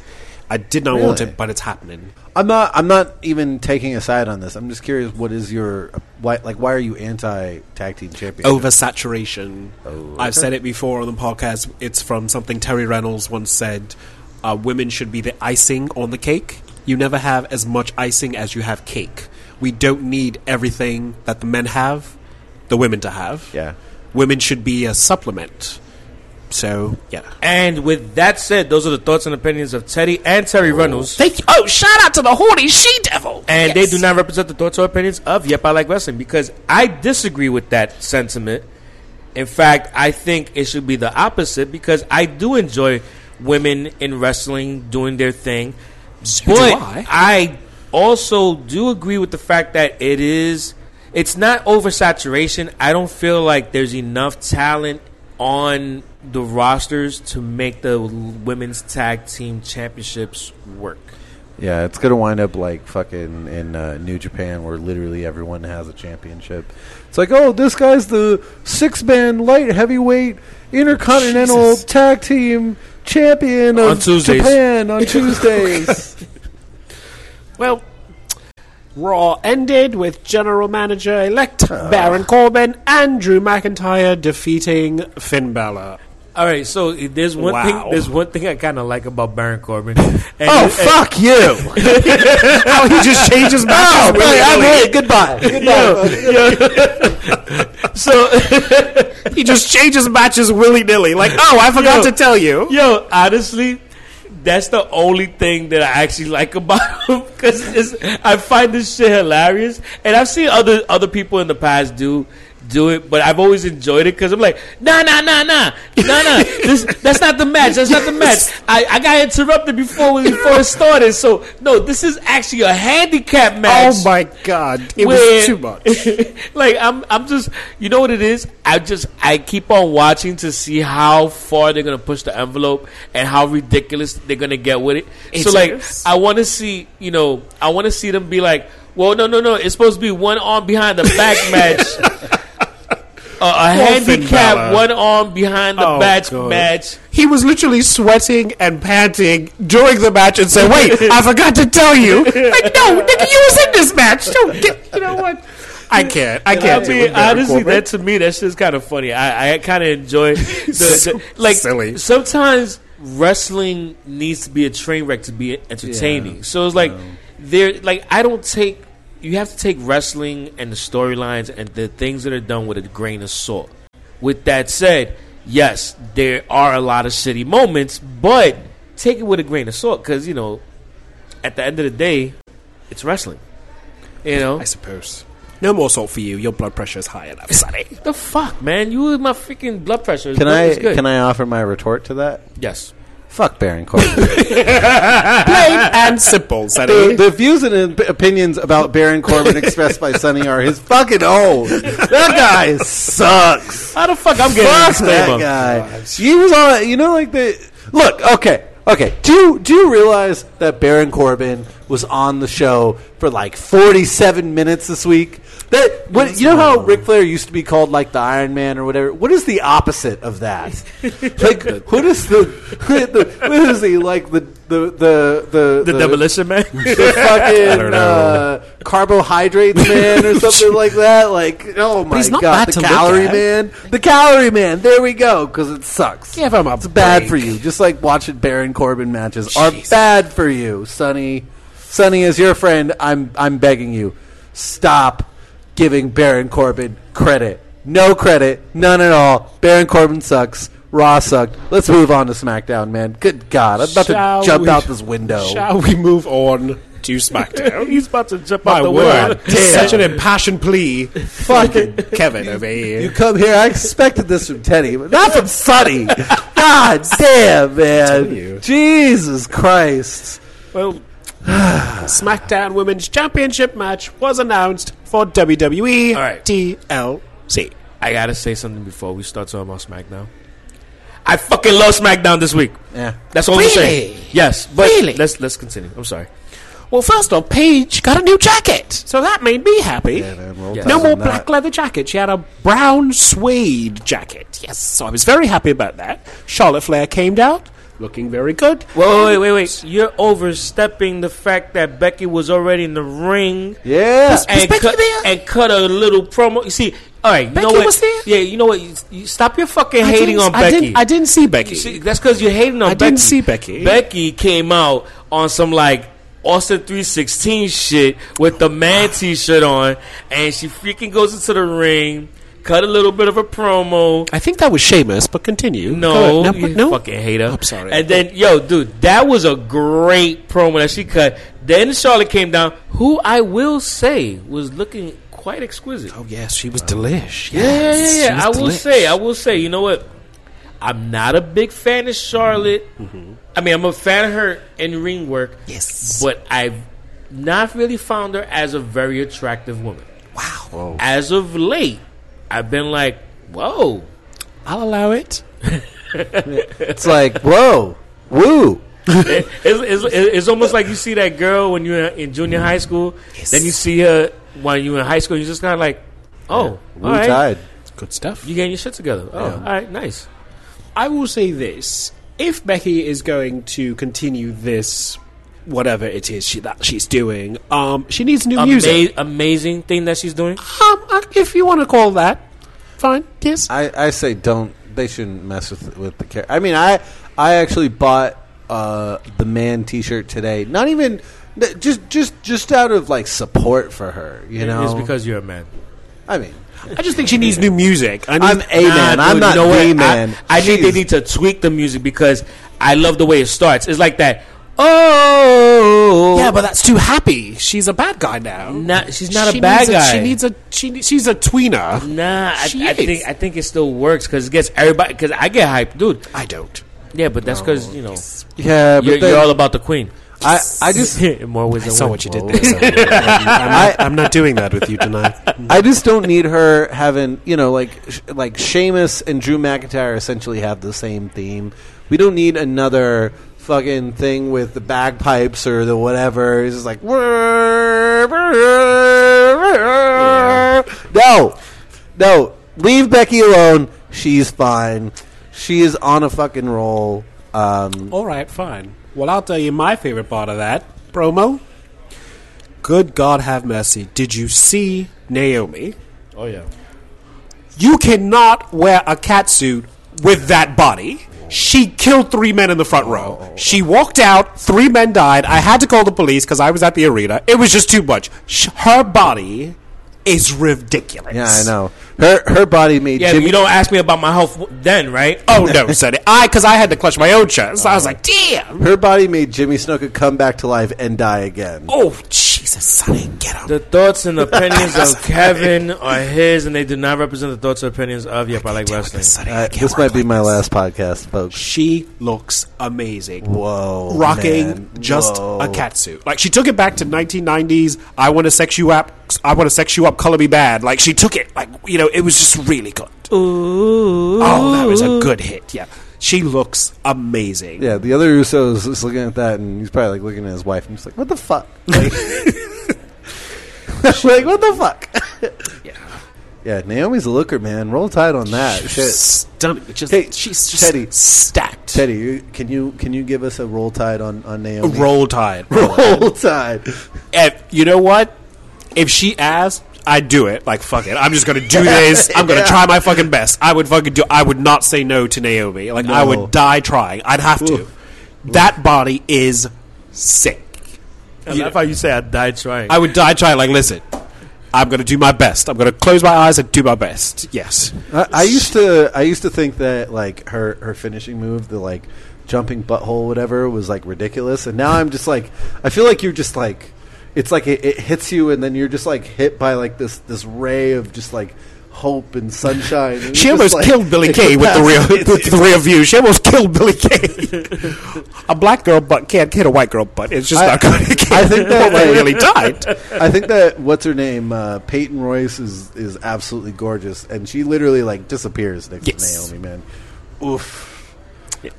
I did not want it, but it's happening. I'm not. I'm not even taking a side on this. I'm just curious. What is your why? Like, why are you anti tag team champion? Oversaturation. Oh, I've said it before on the podcast. It's from something Terri Runnels once said. Uh, women should be the icing on the cake. You never have as much icing as you have cake. We don't need everything that the men have, the women to have. Yeah. Women should be a supplement. So, yeah. And with that said, those are the thoughts and opinions of Teddy and Terry oh. Runnels. Thank you. Oh, shout out to the horny she devil. And Yes. they do not represent the thoughts or opinions of Yep, I Like Wrestling because I disagree with that sentiment. In fact, I think it should be the opposite because I do enjoy women in wrestling doing their thing. So do but I. I also do agree with the fact that it is it's not oversaturation. I don't feel like there's enough talent on the rosters to make the women's tag team championships work. Yeah, it's gonna wind up like fucking in uh, New Japan, where literally everyone has a championship. It's like, oh, this guy's the six-man light heavyweight intercontinental Jesus. tag team champion of All Japan on [LAUGHS] Tuesdays. Well, Raw ended with General Manager elect ah. Baron Corbin and Drew McIntyre defeating Finn Balor. All right, so there's one Wow. thing. There's one thing I kind of like about Baron Corbin. [LAUGHS] And oh, and- fuck you! [LAUGHS] How he just changes matches. oh, hey, I'm willy-nilly. hey, [LAUGHS] goodbye. goodbye. So, He just changes matches willy nilly. Like, oh, I forgot Yo. to tell you. yo, honestly, that's the only thing that I actually like [LAUGHS] about him because I find this shit hilarious, and I've seen other other people in the past do do it, but I've always enjoyed it because I'm like, nah, nah, nah, nah, nah, nah. [LAUGHS] This, that's not the match. That's not the match. I, I got interrupted before we before it started. So no, this is actually a handicap oh match. Oh my god, it where- was too much. [LAUGHS] like I'm, I'm just, you know what it is. I just, I keep on watching to see how far they're gonna push the envelope and how ridiculous they're gonna get with it. It so like. I want to see, you know, I want to see them be like, well, no, no, no, it's supposed to be one arm behind the back [LAUGHS] match. A, handicap one arm behind the Oh, match God. match. He was literally sweating and panting during the match and said, Wait, I [LAUGHS] forgot to tell you. Like, no, nigga, you was in this match. Don't get, you know what? [LAUGHS] I can't. I I can't. it mean, honestly, Corbin. that to me, that's just kind of funny. I, I kind of enjoy [LAUGHS] the, So the like. silly. Sometimes wrestling needs to be a train wreck to be entertaining. So it's like there, like I don't take. You have to take wrestling and the storylines and the things that are done with a grain of salt. With that said, yes, there are a lot of shitty moments, but take it with a grain of salt because you know, at the end of the day, it's wrestling. You know, I suppose. No more salt for you. Your blood pressure is high enough, [LAUGHS] Sonny. the fuck, man? You with my freaking blood pressure. Can It's I good. can I offer my retort to that? Yes. Fuck Baron Corbin. [LAUGHS] Plain and simple, the, Sonny. the views and opinions about Baron Corbin expressed by Sonny are his fucking own. That guy sucks. How the fuck I'm getting Fuck this that disclaimer? guy. He was on. You know, like the look. Okay, okay. Do you, do you realize that Baron Corbin was on the show for like forty-seven minutes this week? That what you know how Ric Flair used to be called like the Iron Man or whatever. What is the opposite of that? [LAUGHS] like what is the, [LAUGHS] the what is he like the the the the, The demolition man. [LAUGHS] the fucking uh, carbohydrates man or something like that. Like, oh my he's not god, bad the to look calorie at. man, the calorie man. There we go, because it sucks. Give him a it's bad for you. Just like watching Baron Corbin matches are bad for you, Sonny. Sonny, as your friend, I'm I'm begging you, stop giving Baron Corbin credit. No credit, none at all. Baron Corbin sucks. Raw sucked. Let's move on to SmackDown, man. Good God, I'm about Shall to jump we- out this window. Shall we move on to SmackDown? [LAUGHS] He's about to jump My out the word. window. Such an impassioned plea. Fucking [LAUGHS] Kevin over here. You come here. I expected this from Teddy, but not from Sonny. [LAUGHS] God damn, man. you. Jesus Christ. Well, [SIGHS] SmackDown Women's Championship match was announced for WWE All right. TLC. I gotta say something before we start talking about SmackDown. I fucking love SmackDown this week. Yeah. That's all I'm saying. Yes, but Really? let's let's continue. I'm sorry. Well, first off, Paige got a new jacket, so that made me happy. Yes. No more black leather jacket. She had a brown suede jacket. Yes, so I was very happy about that. Charlotte Flair came out, looking very good. Wait, wait, wait, wait. You're overstepping the fact that Becky was already in the ring. Yeah. and cut, and cut a little promo. You see, all right, you know what? was there? Yeah, you know what? You, you stop your fucking I hating on I Becky. Didn't, I didn't see Becky. See, that's because you're hating on I Becky. didn't see Becky. Becky came out on some like Austin 316 shit with the man t shirt on, and she freaking goes into the ring, cut a little bit of a promo. I think that was Sheamus, but continue. No, ahead. you no, fucking hater. I'm sorry. And then, yo, dude, that was a great promo that she cut. Then Charlotte came down, who I will say was looking quite exquisite. Oh yes, she was delish. Yeah, Yes, yeah, yeah. was I will delish. say, I will say, you know what? I'm not a big fan of Charlotte. Mm-hmm. I mean, I'm a fan of her in ring work. Yes. But I've not really found her as a very attractive woman. Wow. As of late, I've been like, whoa. I'll allow it. It's like, whoa. Woo. it's, it's, it's almost like you see that girl when you're in junior high school. Then you see her when you're in high school. You're just kind of like, oh, Woo all right. tide. Good stuff. You getting your shit together. Oh, all right, nice. I will say this: if Becky is going to continue this, whatever it is she, that she's doing, um, she needs new music. Amazing thing that she's doing. Um, if you want to call that, fine. Yes. I, I say don't. They shouldn't mess with with the character. I mean, I I actually bought uh, the man T-shirt today. Not even just just just out of like support for her. You know, It's because you're a man. I mean, I just think she needs new music. I need, I'm a man. Nah, I'm dude, not you know the man. I, I think they need to tweak the music because I love the way it starts. It's like that. Oh, yeah, but that's too happy. She's a bad guy now. Not- she's not a bad needs guy. she needs a she. She's a tweener. Nah, I, She I is. think I think it still works because it gets everybody. Because I get hyped, dude. I don't. Yeah, but that's because you know yeah, but you're, then- you're all about the queen. I I [LAUGHS] just more ways I saw what you did there. [LAUGHS] I'm, not, I'm not doing that with you tonight. I just don't need her having you know like sh- like Sheamus and Drew McIntyre essentially have the same theme. We don't need another fucking thing with the bagpipes or the whatever. It's just like no, no. leave Becky alone. She's fine. She is on a fucking roll. Um, All right, fine. Well, I'll tell you my favorite part of that promo. Good God have mercy. Did you see Naomi? Oh yeah. You cannot wear a catsuit with that body. She killed three men in the front row. She walked out, three men died. I had to call the police because I was at the arena. It was just too much. Her body is ridiculous. yeah, I know. Her her body made Yeah, Jimmy. you don't ask me about my health then, right? [LAUGHS] Oh no, sonny. I because I had to clutch my own chest. So I was like, damn. her body made Jimmy Snuka come back to life and die again. Oh Jesus, sonny, get him. The thoughts and opinions of Kevin are his, and they do not represent the thoughts or opinions of Yep, I Like Wrestling. Sonny, Uh, I can't this work might be my this. last podcast, folks. She looks amazing. Whoa, rocking man. just Whoa. a catsuit. Like she took it back to 1990s. I want to sex you up. I want to sex you up. Color Me Badd. Like she took it. Like you know, it was just really good. Ooh. Oh, that was a good hit. Yeah, she looks amazing. Yeah, the other Usos is looking at that, and he's probably like looking at his wife, and he's like, "What the fuck?" Like, [LAUGHS] like what the fuck? [LAUGHS] Yeah. yeah, Naomi's a looker, man. Roll tide on that. Shit. Stunning. Just, Hey, she's just Teddy. stacked. Teddy, can you can you give us a roll tide on on Naomi? Roll tide. [LAUGHS] roll tide. And you know what? If she asked, I'd do it. Like fuck it. I'm just gonna do this. [LAUGHS] I'm gonna Yeah. try my fucking best. I would fucking do. I would not say no to Naomi. Like I would die trying. I'd have to. That body is sick. I love how you say I died trying. I would die trying. Like listen, I'm gonna do my best. I'm gonna close my eyes and do my best. Yes. I, I used to I used to think that like her her finishing move, the like jumping butthole, whatever, was like ridiculous, and now I'm just like I feel like you're just like it's like it, it hits you, and then you're just like hit by like this this ray of just like hope and sunshine. and She almost like, killed Billy [LAUGHS] Kay with the capacitates with the rear view. She almost killed Billie Kay. a black girl butt can't hit a white girl butt. It's just I- not going to. I think that, like- [LAUGHS] really [LAUGHS] died. I think that what's her name, uh, Peyton Royce is is absolutely gorgeous, and she literally like disappears next Yes. to Naomi. Man, oof.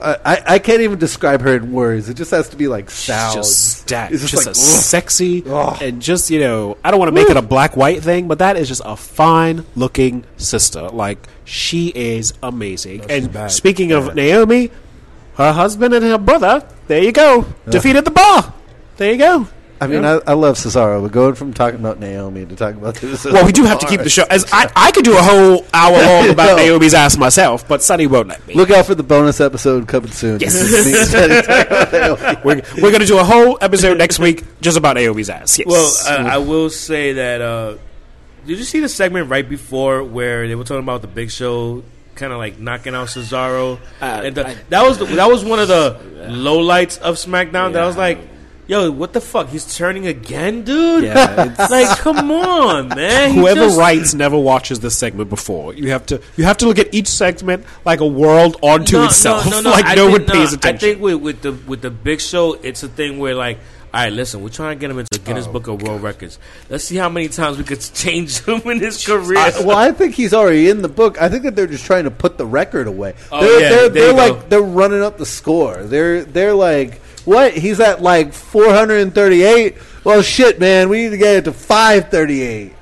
I, I I can't even describe her in words. It just has to be like sound. just stacked. It's Just, just like, sexy Ugh. and just you know, I don't want to make it a black white thing, but that is just a fine looking sister. Like she is amazing. and bad. speaking of Naomi, her husband and her brother, there you go, defeated the bar. There you go. I mean, I, I love Cesaro, but going from talking about Naomi to talking about this. Well, we do have to keep the show. As I, I could do a whole hour [LAUGHS] long about No. Naomi's ass myself, but Sonny won't let me. Look out for the bonus episode coming soon. Yes. Me and Teddy talk about Naomi. We're, we're going to do a whole episode next week just about Naomi's ass. Yes. Well, uh, I will say that. Uh, did you see the segment right before where they were talking about the Big Show, kind of like knocking out Cesaro? Uh, and the, I- that was the, that was one of the lowlights of SmackDown. That I was like, "Yo, what the fuck? He's turning again, dude! Yeah, [LAUGHS] it's- like, come on, man! He Whoever just- writes never watches this segment before. You have to you have to look at each segment like a world onto No, itself. No, no, no. [LAUGHS] like I no think, one pays attention. I think with, with the with the Big Show, it's a thing where like, all right, listen, we're trying to get him into the Guinness Oh, Book of World Records. Let's see how many times we could [LAUGHS] change him in his career. I, well, I think he's already in the book. I think that they're just trying to put the record away. Oh, they're yeah, they're, there they're you like they're running up the score. They're they're like what? He's at like 438. Well, shit, man, we need to get it to 538.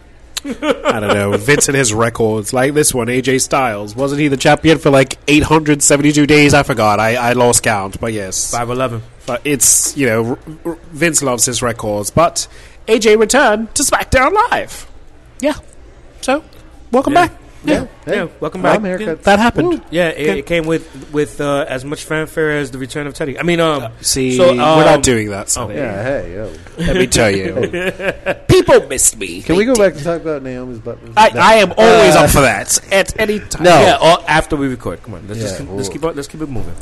I don't know. Vince and his records, like this one, AJ Styles. Wasn't he the champion for like 872 days? I forgot. I, I lost count, but yes. Five eleven. But it's, you know, r- r- Vince loves his records. But AJ returned to SmackDown Live. Yeah. So, welcome Yeah. back. Yeah, Yeah, welcome back. Mom haircuts. That happened. Yeah, it, it came with with uh, as much fanfare as the return of Teddy. I mean, um, See, so, we're um, not doing that. Sonny. Yeah, hey, yo. Let me tell you. People missed me. Can we go back and talk about Naomi's butt? I, I am always Uh, up [LAUGHS] for that at any time. No. Yeah, all, after we record. Come on, let's Yeah, just let's keep on, let's keep it moving.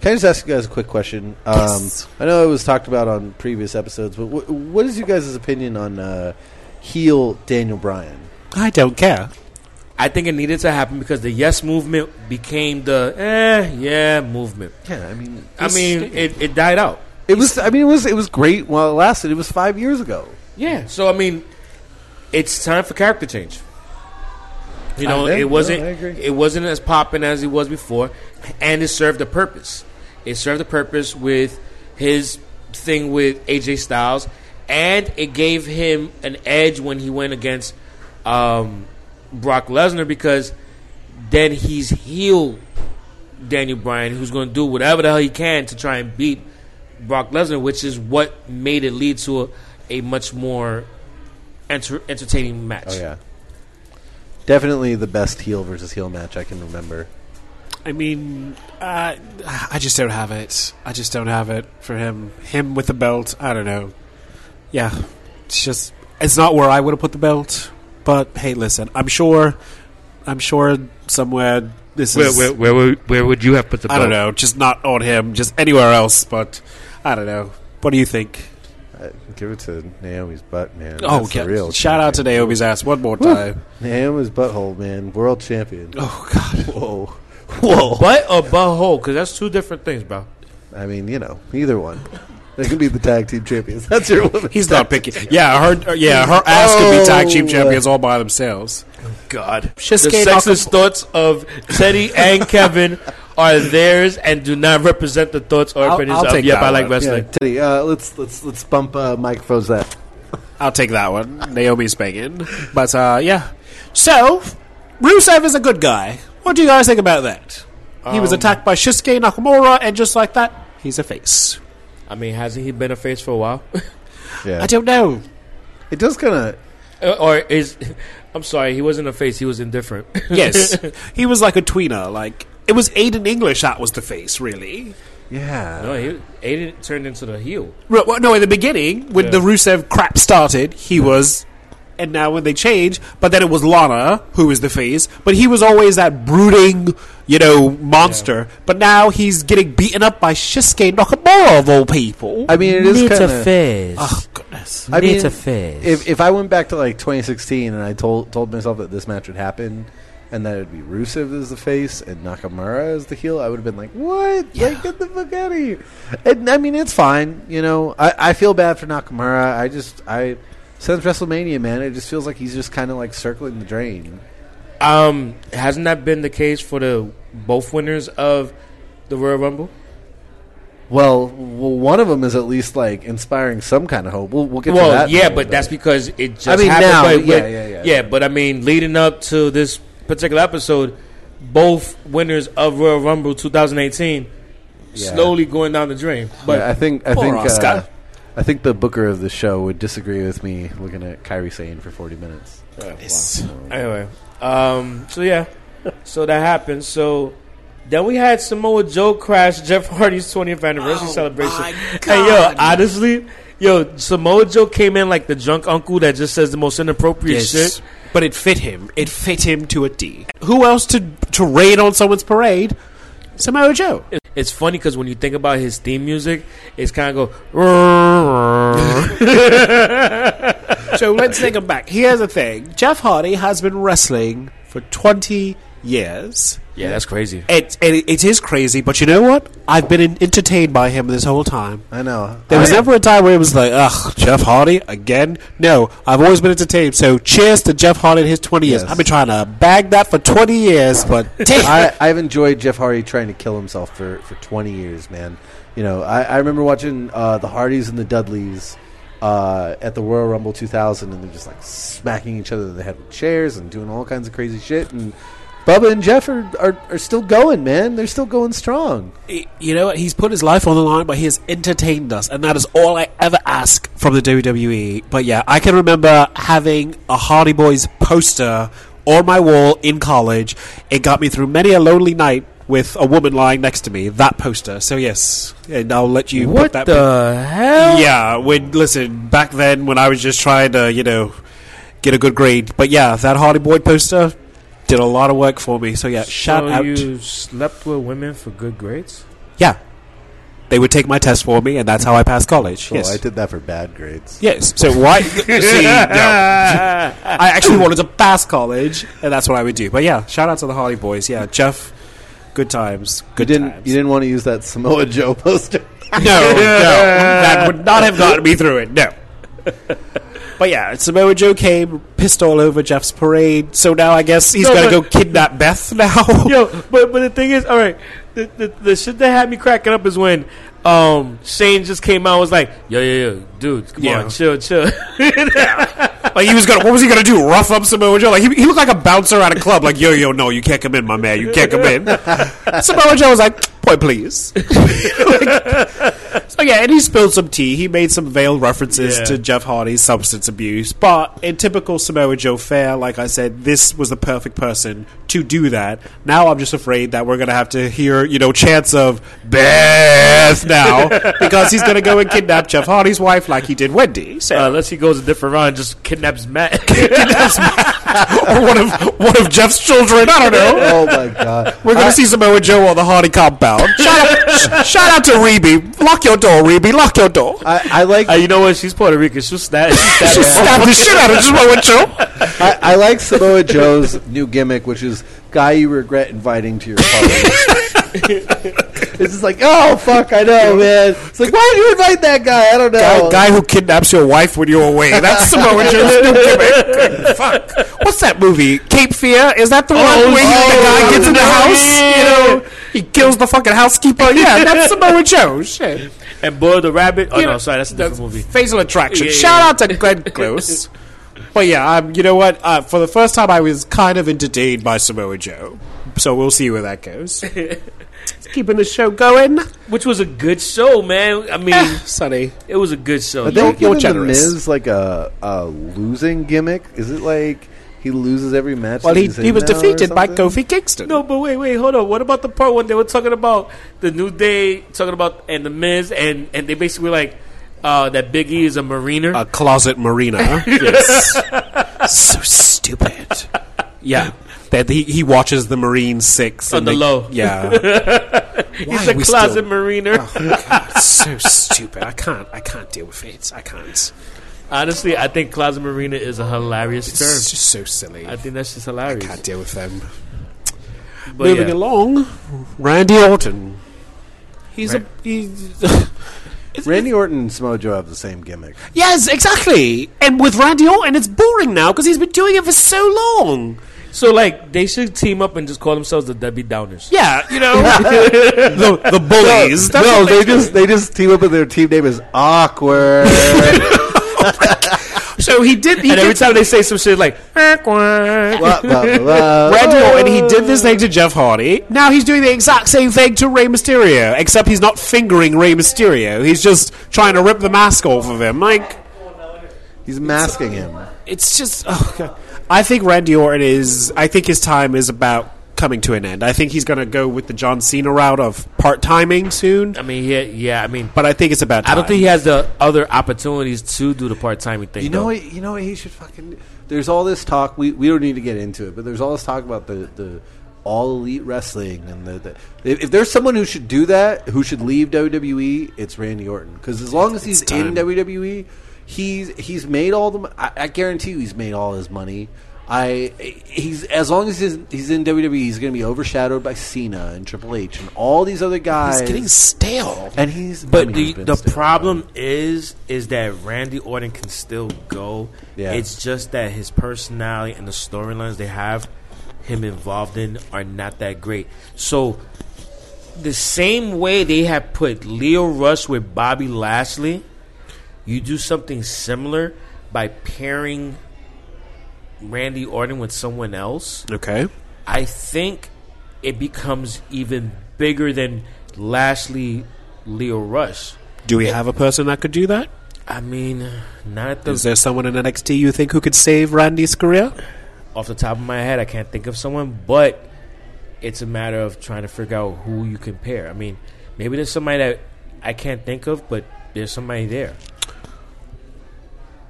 Can I just ask you guys a quick question? Um, Yes. I know it was talked about on previous episodes, but wh- what is you guys' opinion on uh, heel Daniel Bryan? I don't care. I think it needed to happen because the yes movement became the eh yeah movement. Yeah, I mean, I mean, it, it died out. it was. I mean, it was. It was great while it lasted. It was five years ago. Yeah. So I mean, it's time for character change. You know, it wasn't no, it wasn't as popping as it was before, and it served a purpose. It served a purpose with his thing with AJ Styles, and it gave him an edge when he went against um, Brock Lesnar because then he's heel Daniel Bryan, who's going to do whatever the hell he can to try and beat Brock Lesnar, which is what made it lead to a, a much more enter, entertaining match. Oh yeah, definitely the best heel versus heel match I can remember. I mean, uh, I just don't have it. I just don't have it for him. Him with the belt, I don't know. Yeah, it's just it's not where I would have put the belt. But hey, listen, I'm sure, I'm sure somewhere this Where, is. where, where, would- where would you have put the I belt? don't know, just not on him, just anywhere else. But I don't know. What do you think? Uh, give it to Naomi's butt, man. Oh, That's the yeah. real shout out to. Naomi's ass one more time. Naomi's butthole, man. World champion. Oh God. Whoa, whoa. Butt or butthole? Because that's two different things, bro. I mean, you know, either one. They can be the tag team champions. [LAUGHS] That's your woman. He's not picky. Yeah, her. Yeah, her ass could be tag team Oh. champions all by themselves. God. The Shinsuke sexist thoughts of Teddy and Kevin are theirs and do not represent the thoughts or I'll- opinions I'll of take Yep, that I like one. Yeah, wrestling. Teddy, uh, let's let's let's bump uh, microphones that. I'll take that one. Naomi's banging. But, uh, yeah. So, Rusev is a good guy. What do you guys think about that? he was attacked by Shinsuke Nakamura, and just like that, he's a face. I mean, hasn't he been a face for a while? [LAUGHS] Yeah, I don't know. it does kind of. Uh, or is [LAUGHS] I'm sorry, he wasn't a face. He was indifferent. [LAUGHS] Yes. he was like a tweener. Like, it was Aiden English that was the face, really. Yeah. no, he Aiden turned into the heel. Ru- well, no, in the beginning, when Yeah. the Rusev crap started, he was. And now when they change, but then it was Lana who is the face, but he was always that brooding, you know, monster. But now he's getting beaten up by Shinsuke Nakamura of all people. I mean, it is kind of. face. oh goodness! I mean, face. if if I went back to like 2016 and I told told myself that this match would happen, and that it'd be Rusev as the face and Nakamura as the heel, I would have been like, "What? Like, get the fuck out of here!" And I mean, it's fine. You know, I, I feel bad for Nakamura. I just I since WrestleMania, man, it just feels like he's just kind of like circling the drain. um, hasn't that been the case for the both winners of the Royal Rumble? Well, well, one of them is at least like inspiring some kind of hope. We'll, we'll get to that. yeah, though, but that's because it just I mean, happened. now, but, yeah, but- yeah, yeah. But I mean, leading up to this particular episode, both winners of Royal Rumble 2018 Yeah. slowly going down the drain. But yeah, I think I Poor think uh, Asuka. I think the booker of the show would disagree with me looking at Kairi Sane for 40 minutes. Yes. [LAUGHS] Anyway, um, so yeah, so that happened. So then we had Samoa Joe crash Jeff Hardy's 20th anniversary celebration. my And yo, honestly, yo, Samoa Joe came in like the drunk uncle that just says the most inappropriate shit. But it fit him. It fit him to a D. Who else to to raid on someone's parade? Samoa Joe. It's funny because when you think about his theme music, it's kind of go. [LAUGHS] so let's take him back. Here's the thing: Jeff Hardy has been wrestling for 20 years. Yeah, that's crazy. It, it, it is crazy, but you know what? I've been en- entertained by him this whole time. I know. There was I- never a time where it was like, ugh, Jeff Hardy again. No, I've always been entertained. So cheers to Jeff Hardy in his 20 years. Yes. I've been trying to bag that for 20 years, but. [LAUGHS] I, I've enjoyed Jeff Hardy trying to kill himself for, for 20 years, man. You know, I, I remember watching uh, the Hardys and the Dudleys uh, at the Royal Rumble 2000, and they're just like smacking each other in the head with chairs and doing all kinds of crazy shit. And Bubba and Jeff are, are, are still going, man. They're still going strong. you know what? He's put his life on the line, but he has entertained us, and that is all I ever ask from the WWE. But yeah, I can remember having a Hardy Boys poster on my wall in college. It got me through many a lonely night with a woman lying next to me. That poster. So yes, and I'll let you What put that. the hell? yeah, when listen back then when I was just trying to you know get a good grade. But yeah, that Hardy Boy poster did a lot of work for me. So yeah, shout so out. you slept with women for good grades? Yeah. They would take my test for me, and that's how I passed college. So yes. I did that for bad grades. Yes. So why? [LAUGHS] see, no. [LAUGHS] I actually wanted to pass college, and that's what I would do. But yeah, shout out to the Hardy Boys. Yeah, Jeff. Good times. You Good didn't, times. you didn't want to use that Samoa Joe poster. No, no, [LAUGHS] that would not have gotten me through it. No. But yeah, Samoa Joe came, pissed all over Jeff's parade. So now I guess he's No, gonna go kidnap Beth now. [LAUGHS] Yo, but but the thing is, all right, the, the the shit that had me cracking up is when um Shane just came out and was like, yo yo yo, dude, come Yeah. on, chill chill. [LAUGHS] like he was gonna. What was he gonna do? Rough up Samoa Joe? Like he, he looked like a bouncer at a club. Like yo yo, no, you can't come in, my man. You can't come in. [LAUGHS] Samoa Joe was like, point please. [LAUGHS] Like, so yeah, and he spilled some tea. He made some veiled references Yeah. to Jeff Hardy's substance abuse. But in typical Samoa Joe fare, like I said, this was the perfect person to do that. Now I'm just afraid that we're gonna have to hear, you know, chants of Beth now [LAUGHS] because he's gonna go and kidnap Jeff Hardy's wife like he did Wendy. So Uh, unless he goes a different route and just kidnaps Matt. [LAUGHS] kidnaps Matt. or one of one of Jeff's children. I don't know. Oh my god. We're gonna see Samoa Joe on the Hardy compound. [LAUGHS] Shout out, sh- shout out to Reby. Lock your door, Reby. Lock your door. I, I like Uh, you know what? She's Puerto Rican. She'll snap. She'll snap stab the shit out of Samoa Joe. I, I like Samoa Joe's new gimmick, which is guy you regret inviting to your party. [LAUGHS] it's just like, oh fuck, I know, man. It's like, why did you invite that guy? I don't know. Guy, guy who kidnaps your wife when you're away. That's Samoa Joe's new gimmick. Fuck. What's that movie? Cape Fear? Is that the one Oh, where he, the oh, guy gets in the house? You know, he kills the fucking housekeeper. Yeah, that's Samoa Joe. Shit. And Boy the Rabbit. Oh You no, know, sorry, that's a different movie. Facial attraction. Yeah, yeah, Shout yeah. out to Glenn Close. but yeah, um, you know what? Uh, for the first time, I was kind of entertained by Samoa Joe. So we'll see where that goes. [LAUGHS] Keeping the show going. Which was a good show, man. I mean, Eh, [LAUGHS] Sonny. it was a good show. Are You're- they you're giving the generous. Miz like a, a losing gimmick? Is it like he loses every match? Well, that he, he's he in was now or defeated by something? Kofi Kingston. No, but wait, wait, hold on. What about the part when they were talking about the New Day, talking about and the Miz, and and they basically were like uh, that Big E is a mariner. a closet marina. [LAUGHS] yes. [LAUGHS] so stupid. Yeah. That he, he watches the Marine Six On and the they- low. Yeah. [LAUGHS] He's a closet still- mariner. Oh, it's so stupid. I can't. I can't deal with it. I can't. Honestly, I think closet mariner is a hilarious It's term. just so silly. I I think that's just hilarious. I can't deal with them. But Moving yeah. along, Randy Orton. He's a he's, [LAUGHS] Randy Orton and Samoa Joe have the same gimmick. yes, exactly. And with Randy Orton, it's boring now because he's been doing it for so long. So like they should team up and just call themselves the Debbie Downers. Yeah, you know [LAUGHS] the the bullies. That's no, what they just they just team up and their team name is awkward. [LAUGHS] So he did. He And every did time they say some shit like. [LAUGHS] Randy Orton, he did this thing to Jeff Hardy. Now he's doing the exact same thing to Rey Mysterio, except he's not fingering Rey Mysterio. He's just trying to rip the mask off of him. Like, He's masking him. it's just. Oh God. I think Randy Orton is. I think his time is about coming to an end. I think he's going to go with the John Cena route of part timing soon. I mean, yeah, yeah. I mean, But I think it's about. Time. I don't think he has the other opportunities to do the part timing thing. You know though. what? You know what he should fucking. There's all this talk. We we don't need to get into it, but there's all this talk about the the all elite wrestling and the, the if, if there's someone who should do that, who should leave WWE, it's Randy Orton. Because as long as he's It's in. WWE, he's he's made all the. I, I guarantee you, he's made all his money. I he's as long as he's, he's in WWE, he's going to be overshadowed by Cena and Triple H and all these other guys. He's getting stale. and he's But I mean, the been the still, problem is is that Randy Orton can still go. Yeah. It's just that his personality and the storylines they have him involved in are not that great. So the same way they have put Lio Rush with Bobby Lashley, you do something similar by pairing Randy Orton with someone else. Okay. I think it becomes even bigger than Lashley Lio Rush. Do we have a person that could do that? I mean, not the, Is there someone in NXT you think who could save Randy's career? off the top of my head. I can't think of someone, but it's a matter of trying to figure out who you compare. I mean, maybe there's somebody that I can't think of, but there's somebody there.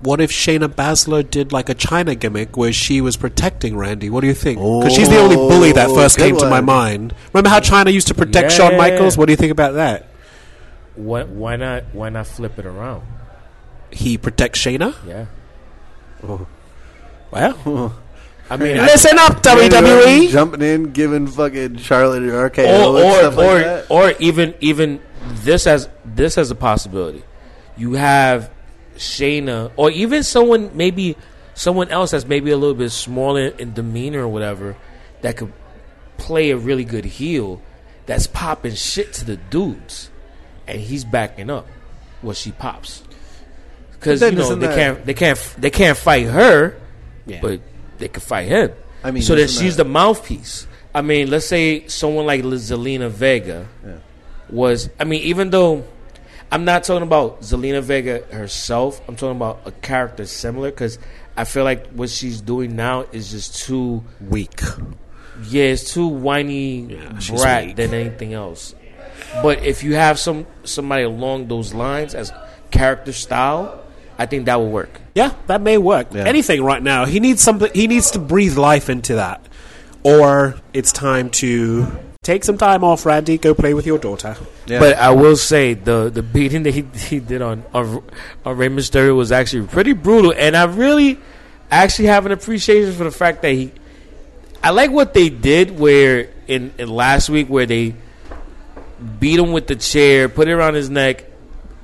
What if Shayna Baszler did like a Chyna gimmick where she was protecting Randy? What do you think? Because she's the only oh, bully that first good came to my mind. Remember how Chyna used to protect Yeah. Shawn Michaels? What do you think about that? What? Why not? Why not flip it around? He protects Shayna? Yeah. Oh. Well, I mean, I- listen up, Randy WWE. jumping in, giving fucking Charlotte an RKO or and or like that. or even even this as this as a possibility. You have Shayna, or even someone maybe someone else that's maybe a little bit smaller in demeanor or whatever that could play a really good heel that's popping shit to the dudes, and he's backing up what she pops. because you know they that- can't they can't they can't fight her, Yeah. but they can fight him. I mean, so that she's that- the mouthpiece. I mean, let's say someone like Zelina Vega was. I mean, even though I'm not talking about Zelina Vega herself, I'm talking about a character similar because I feel like what she's doing now is just too. Weak. Yeah, it's too whiny Yeah, brat weak. than anything else. But if you have some somebody along those lines as character style, I think that will work. Yeah, that may work. Yeah. Anything right now. He needs something. He needs to breathe life into that, or it's time to take some time off. Randy, go play with your daughter. Yeah. But I will say the the beating that he he did on on, on Rey Mysterio was actually pretty brutal, and I really actually have an appreciation for the fact that he. I like what they did where in, in last week where they beat him with the chair, put it around his neck,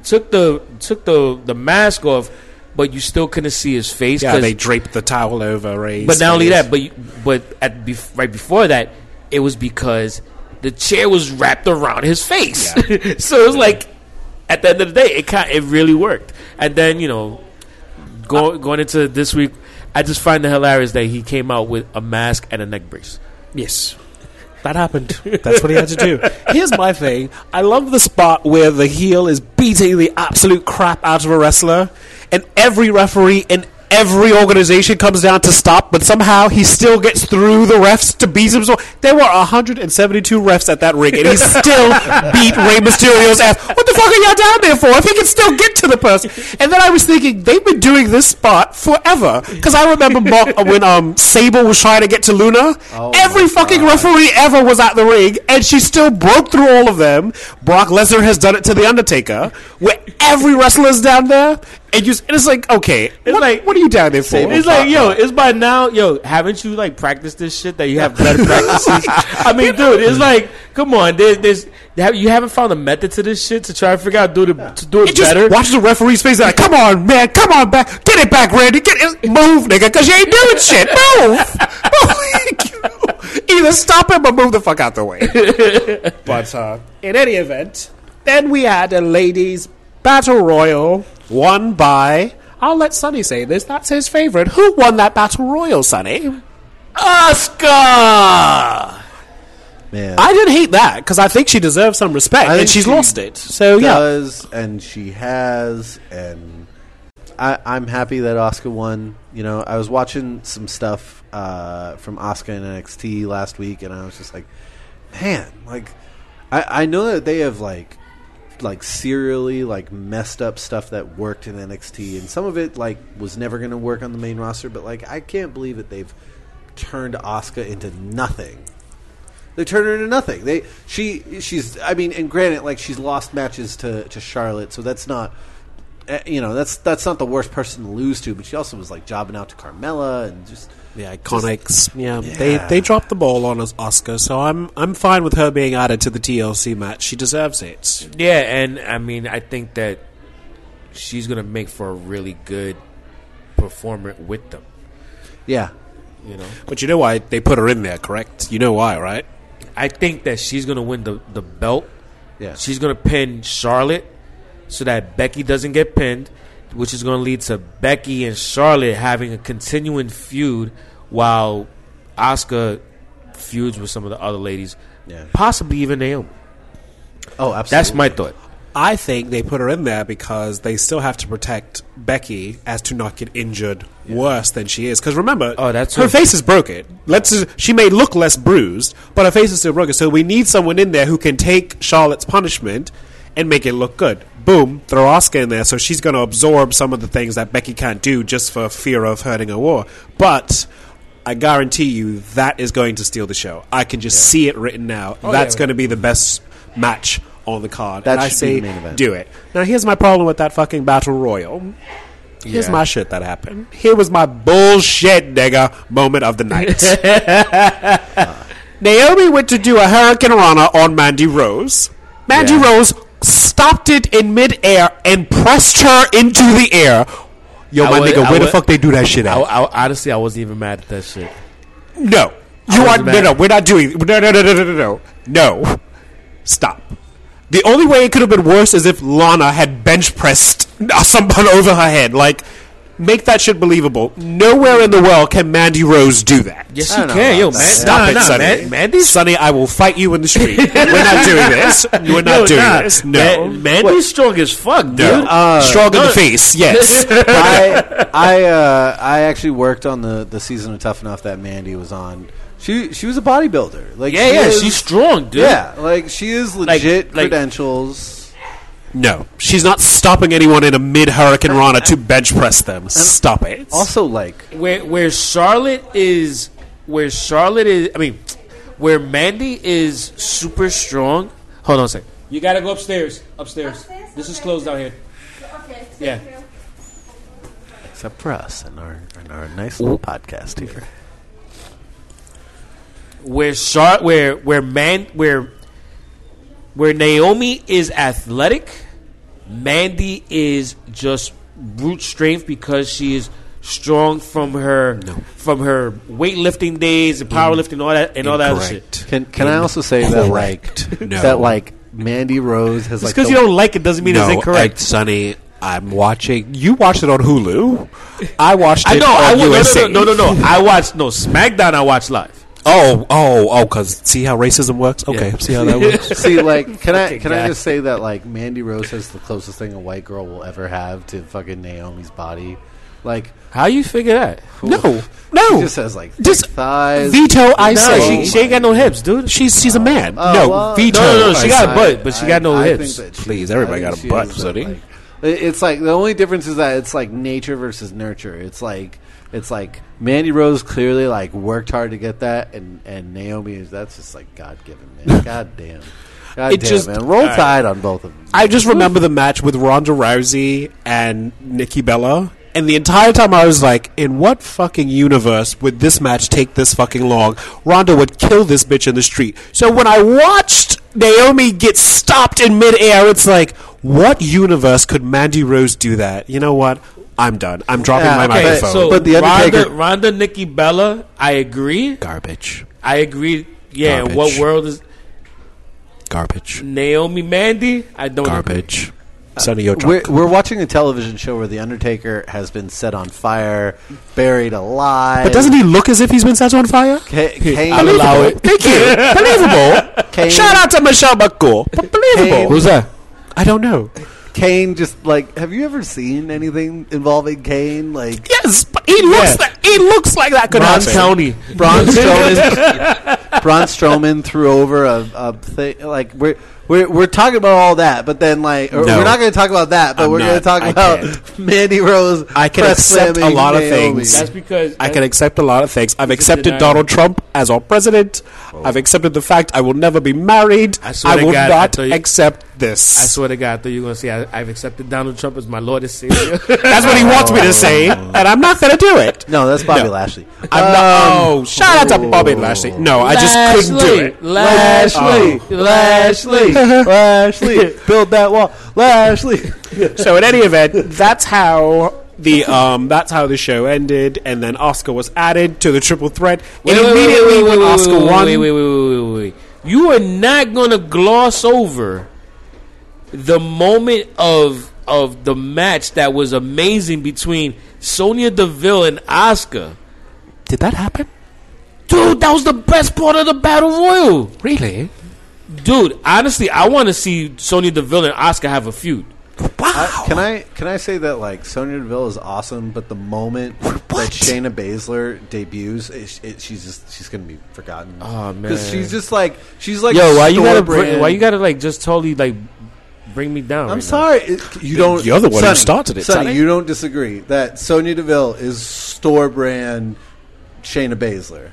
took the took the the mask off, but you still couldn't see his face. Yeah, 'cause- they draped the towel over Ray's. but not only that, but you, but at bef- right before that, it was because the chair was wrapped around his face. [LAUGHS] so it was like at the end of the day, it kind it really worked. And then you know, go, going into this week, I just find it hilarious that he came out with a mask and a neck brace. Yes. That happened. That's what he had to do. Here's my thing. I love the spot where the heel is beating the absolute crap out of a wrestler, and every referee in every organization comes down to stop, but somehow he still gets through the refs to beat him. So there were 172 refs at that ring, and he [LAUGHS] still beat Rey Mysterio's ass. What the fuck are y'all down there for? If he can still get to the person. And then I was thinking, they've been doing this spot forever. Because I remember Mo- when um, Sable was trying to get to Luna, Oh every fucking God. referee ever was at the ring, and she still broke through all of them. Brock Lesnar has done it to The Undertaker, where every wrestler's down there, and, you, and it's like, okay, what, like- what are you down there for? It's like, yo, it's by now, yo, haven't you like practiced this shit that you have better [LAUGHS] practices? I mean, dude, it's like, come on, there, there's, you haven't found a method to this shit to try to figure out do the, to do it It just better. watch the referee's face like, come on, man, come on back, get it back, Randy, get it, move, nigga, because you ain't doing shit, [LAUGHS] move. [LAUGHS] Either stop him or move the fuck out the way. but uh, in any event, then we had a ladies' battle royal won by. I'll let Sonny say this. That's his favorite. Who won that battle royal, Sonny? Asuka. Man, I didn't hate that because I think she deserves some respect, and she's she lost it. So yeah, does, and she has, and I, I'm happy that Asuka won. You know, I was watching some stuff uh, from Asuka and NXT last week, and I was just like, man, like I, I know that they have like like serially like messed up stuff that worked in NXT, and some of it like was never going to work on the main roster. But like, I can't believe that they've turned Asuka into nothing. They turned her into nothing. They she she's I mean, and granted, like she's lost matches to to Charlotte, so that's not eh, you know that's that's not the worst person to lose to. But she also was like jobbing out to Carmella and just the Iconics. yeah, Yeah. they they dropped the ball on us, Asuka. So I'm I'm fine with her being added to the TLC match. She deserves it. Yeah, and I mean, I think that she's gonna make for a really good performer with them. yeah. You know, But you know why they put her in there, correct? You know why, right? I think that she's gonna win the the belt. Yeah. She's gonna pin Charlotte so that Becky doesn't get pinned, which is gonna lead to Becky and Charlotte having a continuing feud while Asuka feuds with some of the other ladies, Yeah. possibly even Naomi. Oh, absolutely. That's my thought. I think they put her in there because they still have to protect Becky as to not get injured worse than she is. Because remember, Oh, that's her a- face is broken. Let's she may look less bruised, but her face is still broken. So we need someone in there who can take Charlotte's punishment and make it look good. Boom, throw Asuka in there, so she's going to absorb some of the things that Becky can't do just for fear of hurting a war. But I guarantee you that is going to steal the show. I can just see it written now. Oh, That's yeah. going to be the best match on the card. That and I say, the main event. do it. Now, here's my problem with that fucking battle royal. Here's Yeah. my shit that happened. Here was my bullshit, nigga, moment of the night. [LAUGHS] [LAUGHS] Naomi went to do a Hurricane Rana on Mandy Rose. Mandy Yeah. Rose stopped it in midair and pressed her into the air. Yo, I my would- nigga, I where the would- fuck they do that shit I, at? I, honestly, I wasn't even mad at that shit. No. You are wasn't no mad. no. We're not doing no no no no no no no no. Stop. The only way it could have been worse is if Lana had bench pressed [LAUGHS] someone over her head. Like, make that shit believable. Nowhere in the world can Mandy Rose do that. Yes, I you can. Yo, about man. Stop nah, it, nah, Sonny. man. Mandy's Sonny, I will fight you in the street. We're not doing [LAUGHS] this. We're not Yo, doing nah. this. No. Man, Mandy's strong as fuck, dude. no. Uh, Strong in the face, yes. [LAUGHS] I I uh, I actually worked on the, the season of Tough Enough that Mandy was on. She she was a bodybuilder. Like yeah, she yeah, is- she's strong, dude. Yeah, like she is legit like- credentials. No. She's not stopping anyone in a mid Hurricane Rana to bench press them. Stop it. Also, like Where where Charlotte is, where Charlotte is, I mean, where Mandy is super strong. Hold on a second. You gotta go upstairs. Upstairs. This is closed down here. Yeah. except for us and our and our nice little podcast here. where Char- where where man where where Naomi is athletic, Mandy is just brute strength because she is strong from her from her weightlifting days and powerlifting all that and all that other shit. Incorrect. Can can I also say that like [LAUGHS] No. that like Mandy Rose has Just like because you don't like it doesn't mean it's incorrect. uh, Sonny, I'm watching. You watched it on Hulu. I watched it I know. I on will, no, USA. no, no, no, no, no. I watched no SmackDown. I watched live. Oh, oh, oh, because see how racism works? Okay, see how that works? [LAUGHS] See, like, can I Fucking can guy. I just say that like Mandy Rose has the closest thing a white girl will ever have to fucking Naomi's body. Like, How you figure that? no, she no. just has like thick Just thighs. veto, I No, say. she, she ain't got no hips, dude. She's she's a man. Oh, no, well, veto. No, no, no, she got a butt, but she got no hips. think that she- Please, everybody got think a she butt, is, Sonny. like- it- It's like the only difference is that it's like nature versus nurture. It's like it's like Mandy Rose clearly like worked hard to get that, and and Naomi is that's just like God given, man. [LAUGHS] God damn. God It damn, just- man. Roll Tide on both of them. I just remember the match with Ronda Rousey and Nikki Bella. And the entire time I was like, in what fucking universe would this match take this fucking long? Ronda would kill this bitch in the street. So when I watched Naomi get stopped in midair, it's like, what universe could Mandy Rose do that? You know what? I'm done. I'm dropping Yeah, my okay, microphone. So, But The Undertaker- Ronda, Ronda, Nikki Bella, I agree. garbage. I agree. Yeah, Garbage. what world is Garbage. Naomi Mandy? I don't. agree. Garbage. Uh, Sonny, you're We're, we're watching a television show where the Undertaker has been set on fire, buried alive. But doesn't he look as if he's been set on fire? Ca- Kane, I'll allow it. Thank you. [LAUGHS] Believable. Kane, Shout out to Michelle McCool. But believable. Kane- Who's that? I don't know. Kane just like. Have you ever seen anything involving Kane? Like Yes, but he looks Yeah. that he looks like that could Bronze happen. County. Braun [LAUGHS] Strowman. Braun Strowman threw over a, a thing. Like we're we're we're talking about all that, but then like or No. we're not going to talk about that. But I'm we're going to not. talk I about can't. [LAUGHS] Mandy Rose. I can press accept a slamming lot of Naomi. things. That's because I can accept a lot of things. I've He's a accepted denier. Donald Trump as our president. Oh. I've accepted the fact I will never be married. I swear I to will God, I not thought you- accept this. I swear to God, I thought you were going to say I, I've accepted Donald Trump as my Lord and Savior. [LAUGHS] That's what he wants me to say, [LAUGHS] and I'm not going to do it. No, that's Bobby No. Lashley. I'm not, oh, shout out to Bobby Lashley. No, I just couldn't do it. Lashley, Oh. Lashley, [LAUGHS] Lashley, [LAUGHS] build that wall. Lashley. [LAUGHS] So in any event, that's how the um that's how the show ended, and then Asuka was added to the triple threat. Wait, and wait, wait, immediately wait, wait, when wait, Asuka wait, won, Wait, wait, wait, wait, wait, wait. You are not going to gloss over the moment of of the match that was amazing between Sonya Deville and Asuka. did that happen? Dude, that was the best part of the battle royal. Really? Dude, honestly, I want to see Sonya Deville and Asuka have a feud. Wow. Can I can I say that like Sonya Deville is awesome, but the moment that Shayna Baszler debuts, it, it, she's just she's gonna be forgotten. Oh, man, because she's just like she's like Yo, why you gotta bring, brand. why you gotta like just totally like bring me down? I'm right sorry, it, you don't. You're the one who started it, Sonny, Sonny. you don't disagree that Sonya Deville is store brand Shayna Baszler.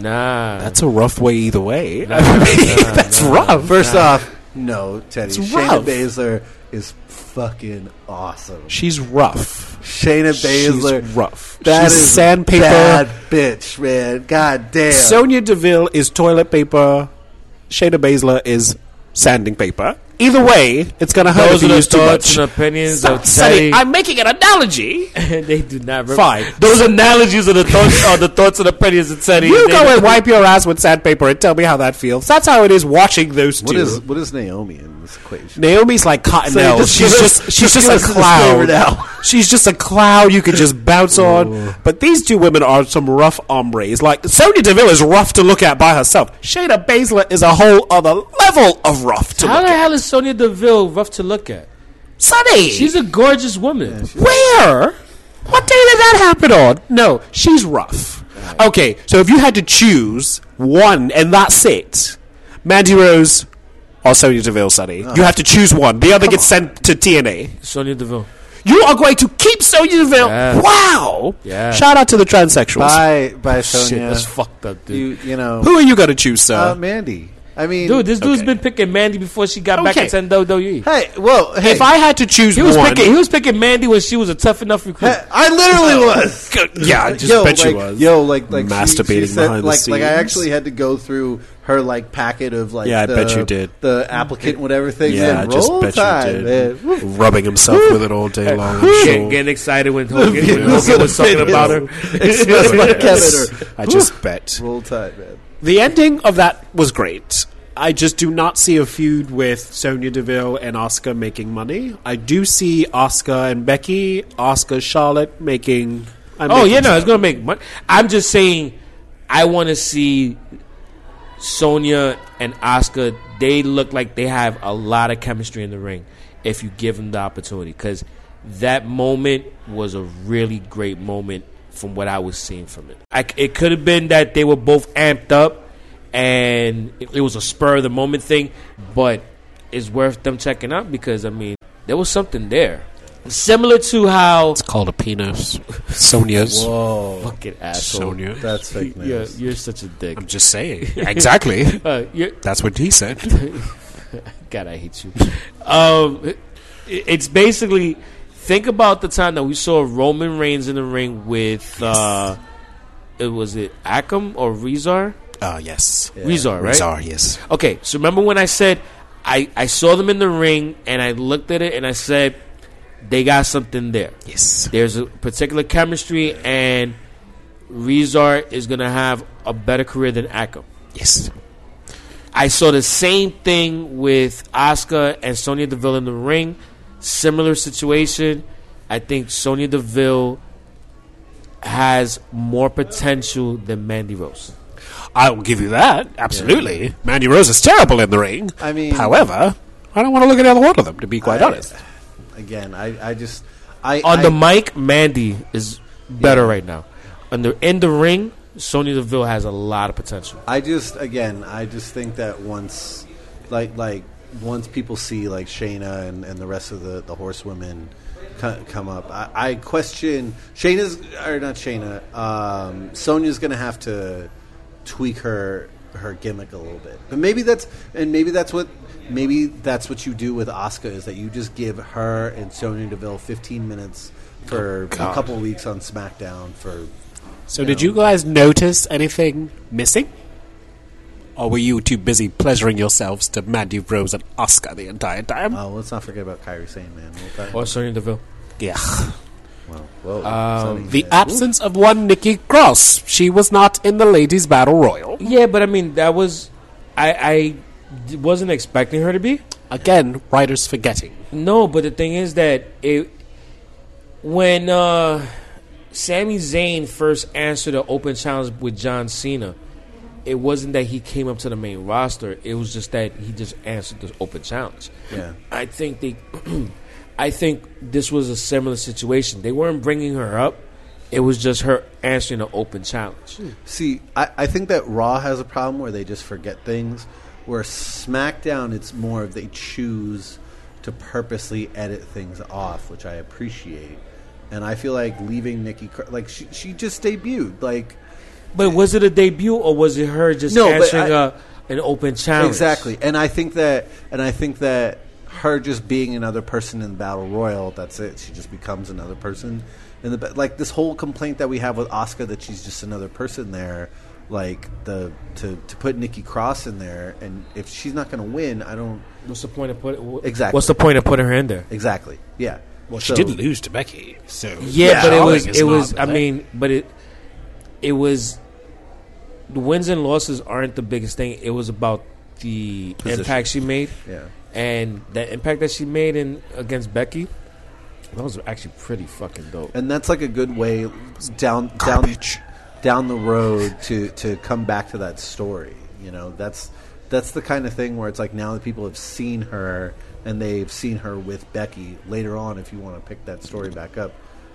Nah, That's a rough way either way. [LAUGHS] that's rough. First off, no, Teddy. It's Shayna rough. Baszler is fucking awesome. She's rough. Shayna Baszler, She's rough. That She's is sandpaper. bad bitch, man. God damn. Sonya Deville is toilet paper. Shayna Baszler is sanding paper. Either way, it's going to hurt Those if you use too thoughts much. and opinions Stop, of Sonny, Teddy. I'm making an analogy. [LAUGHS] they do not. Rep- Fine. Those analogies are the thoughts. are the thoughts and opinions of Teddy. You They- go and wipe your ass with sandpaper and tell me how that feels. That's how it is watching those two. What is what is Naomi in this equation? Naomi's like Cottonelle. just she's give just us- she's just just, give a us the disclaimer cloud. now. [LAUGHS] She's just a cloud you could just [LAUGHS] bounce on. But these two women are some rough hombres. Like Sonya Deville is rough to look at by herself. Shayna Baszler is a whole other level of rough to How look the at. hell is Sonya Deville rough to look at? Sonny, She's a gorgeous woman. where? What day did that happen on? No, she's rough. Okay, so if you had to choose one and that's it, Mandy Rose or Sonya Deville, Sonny, you have to choose one. The other gets sent to TNA. Sonya Deville. You are going to keep Sonya Deville. Yeah. Wow. Yeah. Shout out to the transsexuals. By by [LAUGHS] Shit, that's fucked up, dude. you you know Who are you going to choose, sir? uh, Mandy. I mean, Dude, this dude's Okay. been picking Mandy before she got back Okay. into WWE. Hey, well, hey, if I had to choose He was one, picking. He was picking Mandy when she was a tough enough recruit. hey, I literally [LAUGHS] was. yeah, I just yo, bet like, you was. Yo, like, like Masturbating she said, behind the like, like I actually had to go through her like packet of like. Yeah, I the, bet you did. The applicant, whatever thing. yeah, I just roll bet tide, you did. Woo. Rubbing himself with it all day long. Getting, sure. getting excited when [LAUGHS] Hogan, when Hogan was talking videos. about her. It smells like Kevin. I just bet. roll tide, man. The ending of that was great. I just do not see a feud with Sonya Deville and Asuka making money. I do see Asuka and Becky, Asuka Charlotte making. I'm Oh making yeah, no, some- it's gonna make money. I'm just saying, I want to see Sonya and Asuka. They look like they have a lot of chemistry in the ring if you give them the opportunity. Because that moment was a really great moment from what I was seeing from it. I, it could have been that they were both amped up and it, it was a spur of the moment thing, but it's worth them checking out because I mean there was something there. Similar to how It's called a penis. Sonya's. Whoa, fucking asshole. Sonya, that's fake You're, you're such a dick. I'm just saying. exactly. [LAUGHS] Uh, That's what he said. [LAUGHS] God, I hate you. um, it- it's basically think about the time that we saw Roman Reigns in the ring with uh, it was it Akam or Rezar? Uh, yes. Rezar, right? Rezar, yes. Okay, so remember when I said I, I saw them in the ring and I looked at it and I said they got something there. Yes. There's a particular chemistry and Rezar is gonna have a better career than Akam. Yes. I saw the same thing with Asuka and Sonya Deville in the ring. Similar situation. I think Sonya Deville has more potential than Mandy Rose. I will give you that. Absolutely. Mandy Rose is terrible in the ring. I mean- however, I don't want to look at either one of them, to be quite I- honest. Again, I, I just, I On I, the mic, Mandy is better Yeah. right now. On the in the ring, Sonya Deville has a lot of potential. I just again, I just think that once, like like once people see like Shayna and, and the rest of the the horsewomen co- come up, I, I question Shayna's or not Shayna. Um, Sonya's going to have to tweak her her gimmick a little bit, but maybe that's and maybe that's what maybe that's what you do with Asuka is that you just give her and Sonya Deville 15 minutes for a God. couple weeks on SmackDown for So, did you guys notice anything missing? Or were you too busy pleasuring yourselves to Mandy Rose and Asuka the entire time? Oh, let's not forget about Kairi Sane, man. We'll Or Sonya Deville. yeah. Well, whoa, Um, The man. absence of one Nikki Cross. She was not in the Ladies Battle Royal. Yeah, but I mean that was I wasn't expecting her to be. Again, writers forgetting. No, but the thing is that it when uh Sami Zayn first answered the open challenge with John Cena, it wasn't that he came up to the main roster. It was just that he just answered the open challenge. Yeah. I think they, [CLEARS THROAT] I think this was a similar situation. They weren't bringing her up. It was just her answering an open challenge. Hmm. See, I, I think that Raw has a problem where they just forget things. Where SmackDown, it's more of they choose to purposely edit things off, which I appreciate. And I feel like leaving Nikki, like she, she just debuted, like But was it a debut or was it her just No, but answering I- a, an open challenge? Exactly, and I think that, and I think that her just being another person in the battle royal, that's it. She just becomes another person in the like this whole complaint that we have with Asuka that she's just another person there. like the to to put Nikki Cross in there, and if she's not going to win, I don't What's the point of putting? Exactly. What's the point of putting her in there? exactly. Yeah. Well, she So- did lose to Becky, so Yeah, but it was it was. I mean, but it it was the wins and losses aren't the biggest thing. It was about the Position. impact she made Yeah. and the impact that she made in against Becky. That was actually pretty fucking dope. and that's like a good way down down down the road to to come back to that story. You know, that's that's the kind of thing where it's like now that people have seen her and they've seen her with Becky later on. If you want to pick that story back up,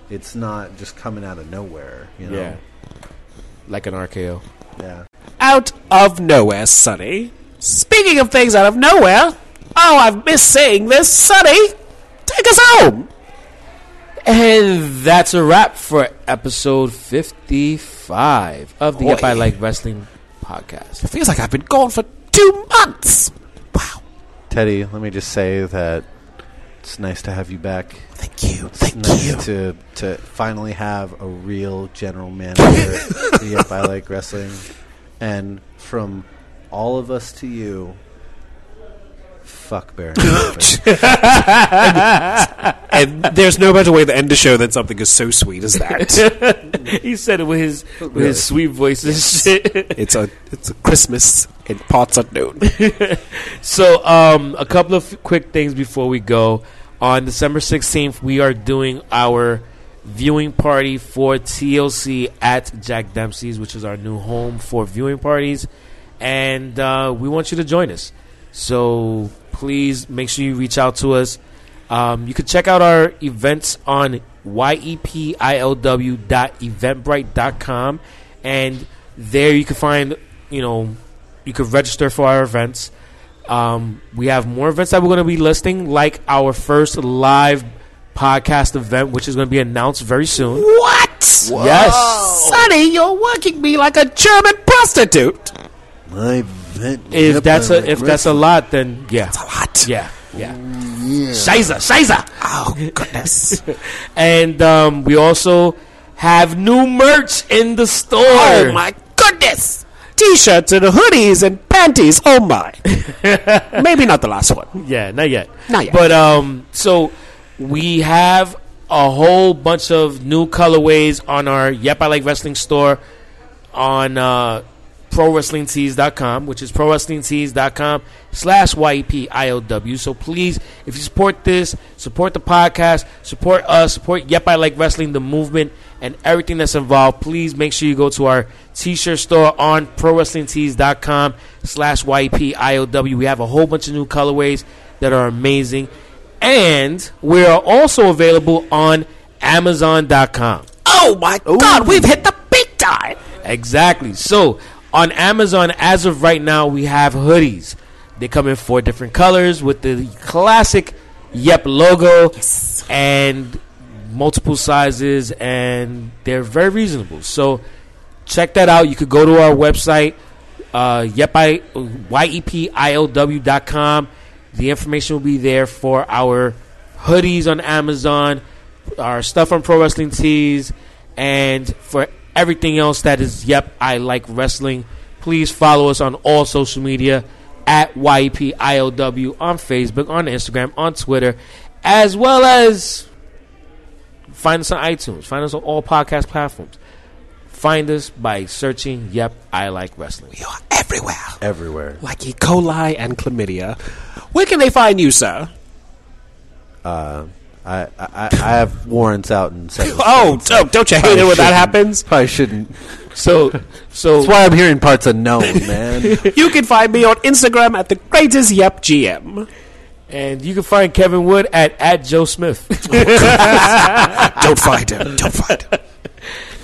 it's not just coming out of nowhere. You know, Yeah, like an RKO. yeah. out of nowhere, Sonny. Speaking of things out of nowhere, oh, I've missed saying this, Sonny. Take us home. And that's a wrap for episode fifty-five of the Boy. Yep I Like Wrestling podcast. It Feels like I've been gone for two months. Wow. Teddy, let me just say that it's nice to have you back. Thank you. It's Thank nice you. to to finally have a real general manager. Yep, [LAUGHS] I like wrestling, and from all of us to you, fuck Baron. [LAUGHS] Corbin. And there's no better way to end a show than something as so sweet as that. [LAUGHS] he said it with his with his sweet voice and [LAUGHS] shit. it's a it's a Christmas in parts unknown. So, um, a couple of quick things before we go. On December 16th, we are doing our viewing party for TLC at Jack Dempsey's, which is our new home for viewing parties. And uh, we want you to join us. So, please make sure you reach out to us. Um, you can check out our events on yepilw.eventbrite.com. And there you can find, you know, you can register for our events. Um, we have more events that we're going to be listing, like our first live podcast event, which is going to be announced very soon. What? Yes. Sonny, you're working me like a German prostitute. My If that's a if that's a lot, then yeah, It's a lot. yeah, yeah. Scheiße, scheiße. Oh goodness. [LAUGHS] And um, we also have new merch in the store. oh my goodness. T-shirts and hoodies and panties. Oh my. [LAUGHS] Maybe not the last one. Yeah, not yet. Not yet. But um, so we have a whole bunch of new colorways on our Yep I Like Wrestling store on uh, ProWrestlingTees.com, which is ProWrestlingTees.com slash YEPILW. So please, if you support this, support the podcast, support us, support Yep I Like Wrestling, the movement, and everything that's involved, please make sure you go to our t-shirt store on ProWrestlingTees.com slash YEPILW. We have a whole bunch of new colorways that are amazing. And we are also available on Amazon.com. Oh my God, we've hit the big time. Exactly. So on Amazon, as of right now, we have hoodies. They come in four different colors with the classic Yep logo and multiple sizes, and they're very reasonable. So check that out. You could go to our website, uh, yepi, yepilw.com. The information will be there for our hoodies on Amazon, our stuff on Pro Wrestling Tees, and for everything else that is Yep, I Like Wrestling. Please follow us on all social media at YEPILW on Facebook, on Instagram, on Twitter, as well as find us on iTunes. Find us on all podcast platforms. Find us by searching Yep, I Like Wrestling. You're everywhere. everywhere. Like E. coli and chlamydia. Where can they find you, sir? Uh, I, I I have warrants out in seven. [LAUGHS] Oh, don't, don't you hate it when that happens? Probably shouldn't. So, so That's why I'm hearing parts unknown, man. [LAUGHS] You can find me on Instagram at the greatest Yep GM. and you can find Kevin Wood at at Joe Smith. [LAUGHS] Don't find him. Don't find him.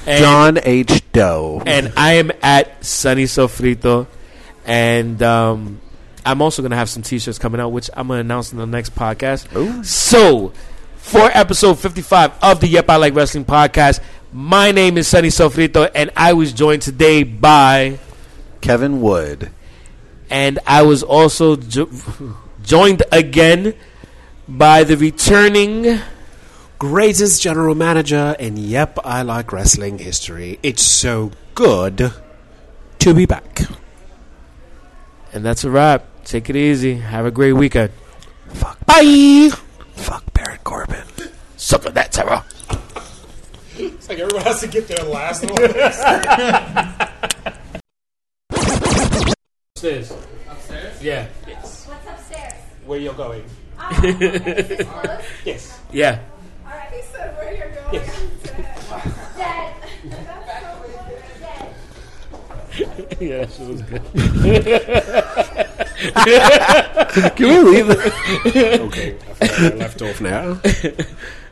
And- John H. Doe. and I am at Sonny Sofrito, and um, I'm also gonna have some T-shirts coming out, which I'm gonna announce in the next podcast. Ooh. So, for episode 55 of the Yep I Like Wrestling podcast, my name is Sonny Sofrito, and I was joined today by, Kevin Wood. and I was also jo- joined again by the returning. Greatest general manager in Yep I Like Wrestling history. It's so good to be back. And that's a wrap. Take it easy. Have a great weekend. Bye. Fuck Baron Corbin. Suck on that, Sarah. It's like everyone has to get their last one. Upstairs. Upstairs? Yeah. What's upstairs? Where you're going? Ah, [LAUGHS] yes. Yeah. Alright. He said where you're going. Uh, dead. Dead. [LAUGHS] yeah, that was good. [LAUGHS] Can we leave? [LAUGHS] Okay, I I left off now. [LAUGHS]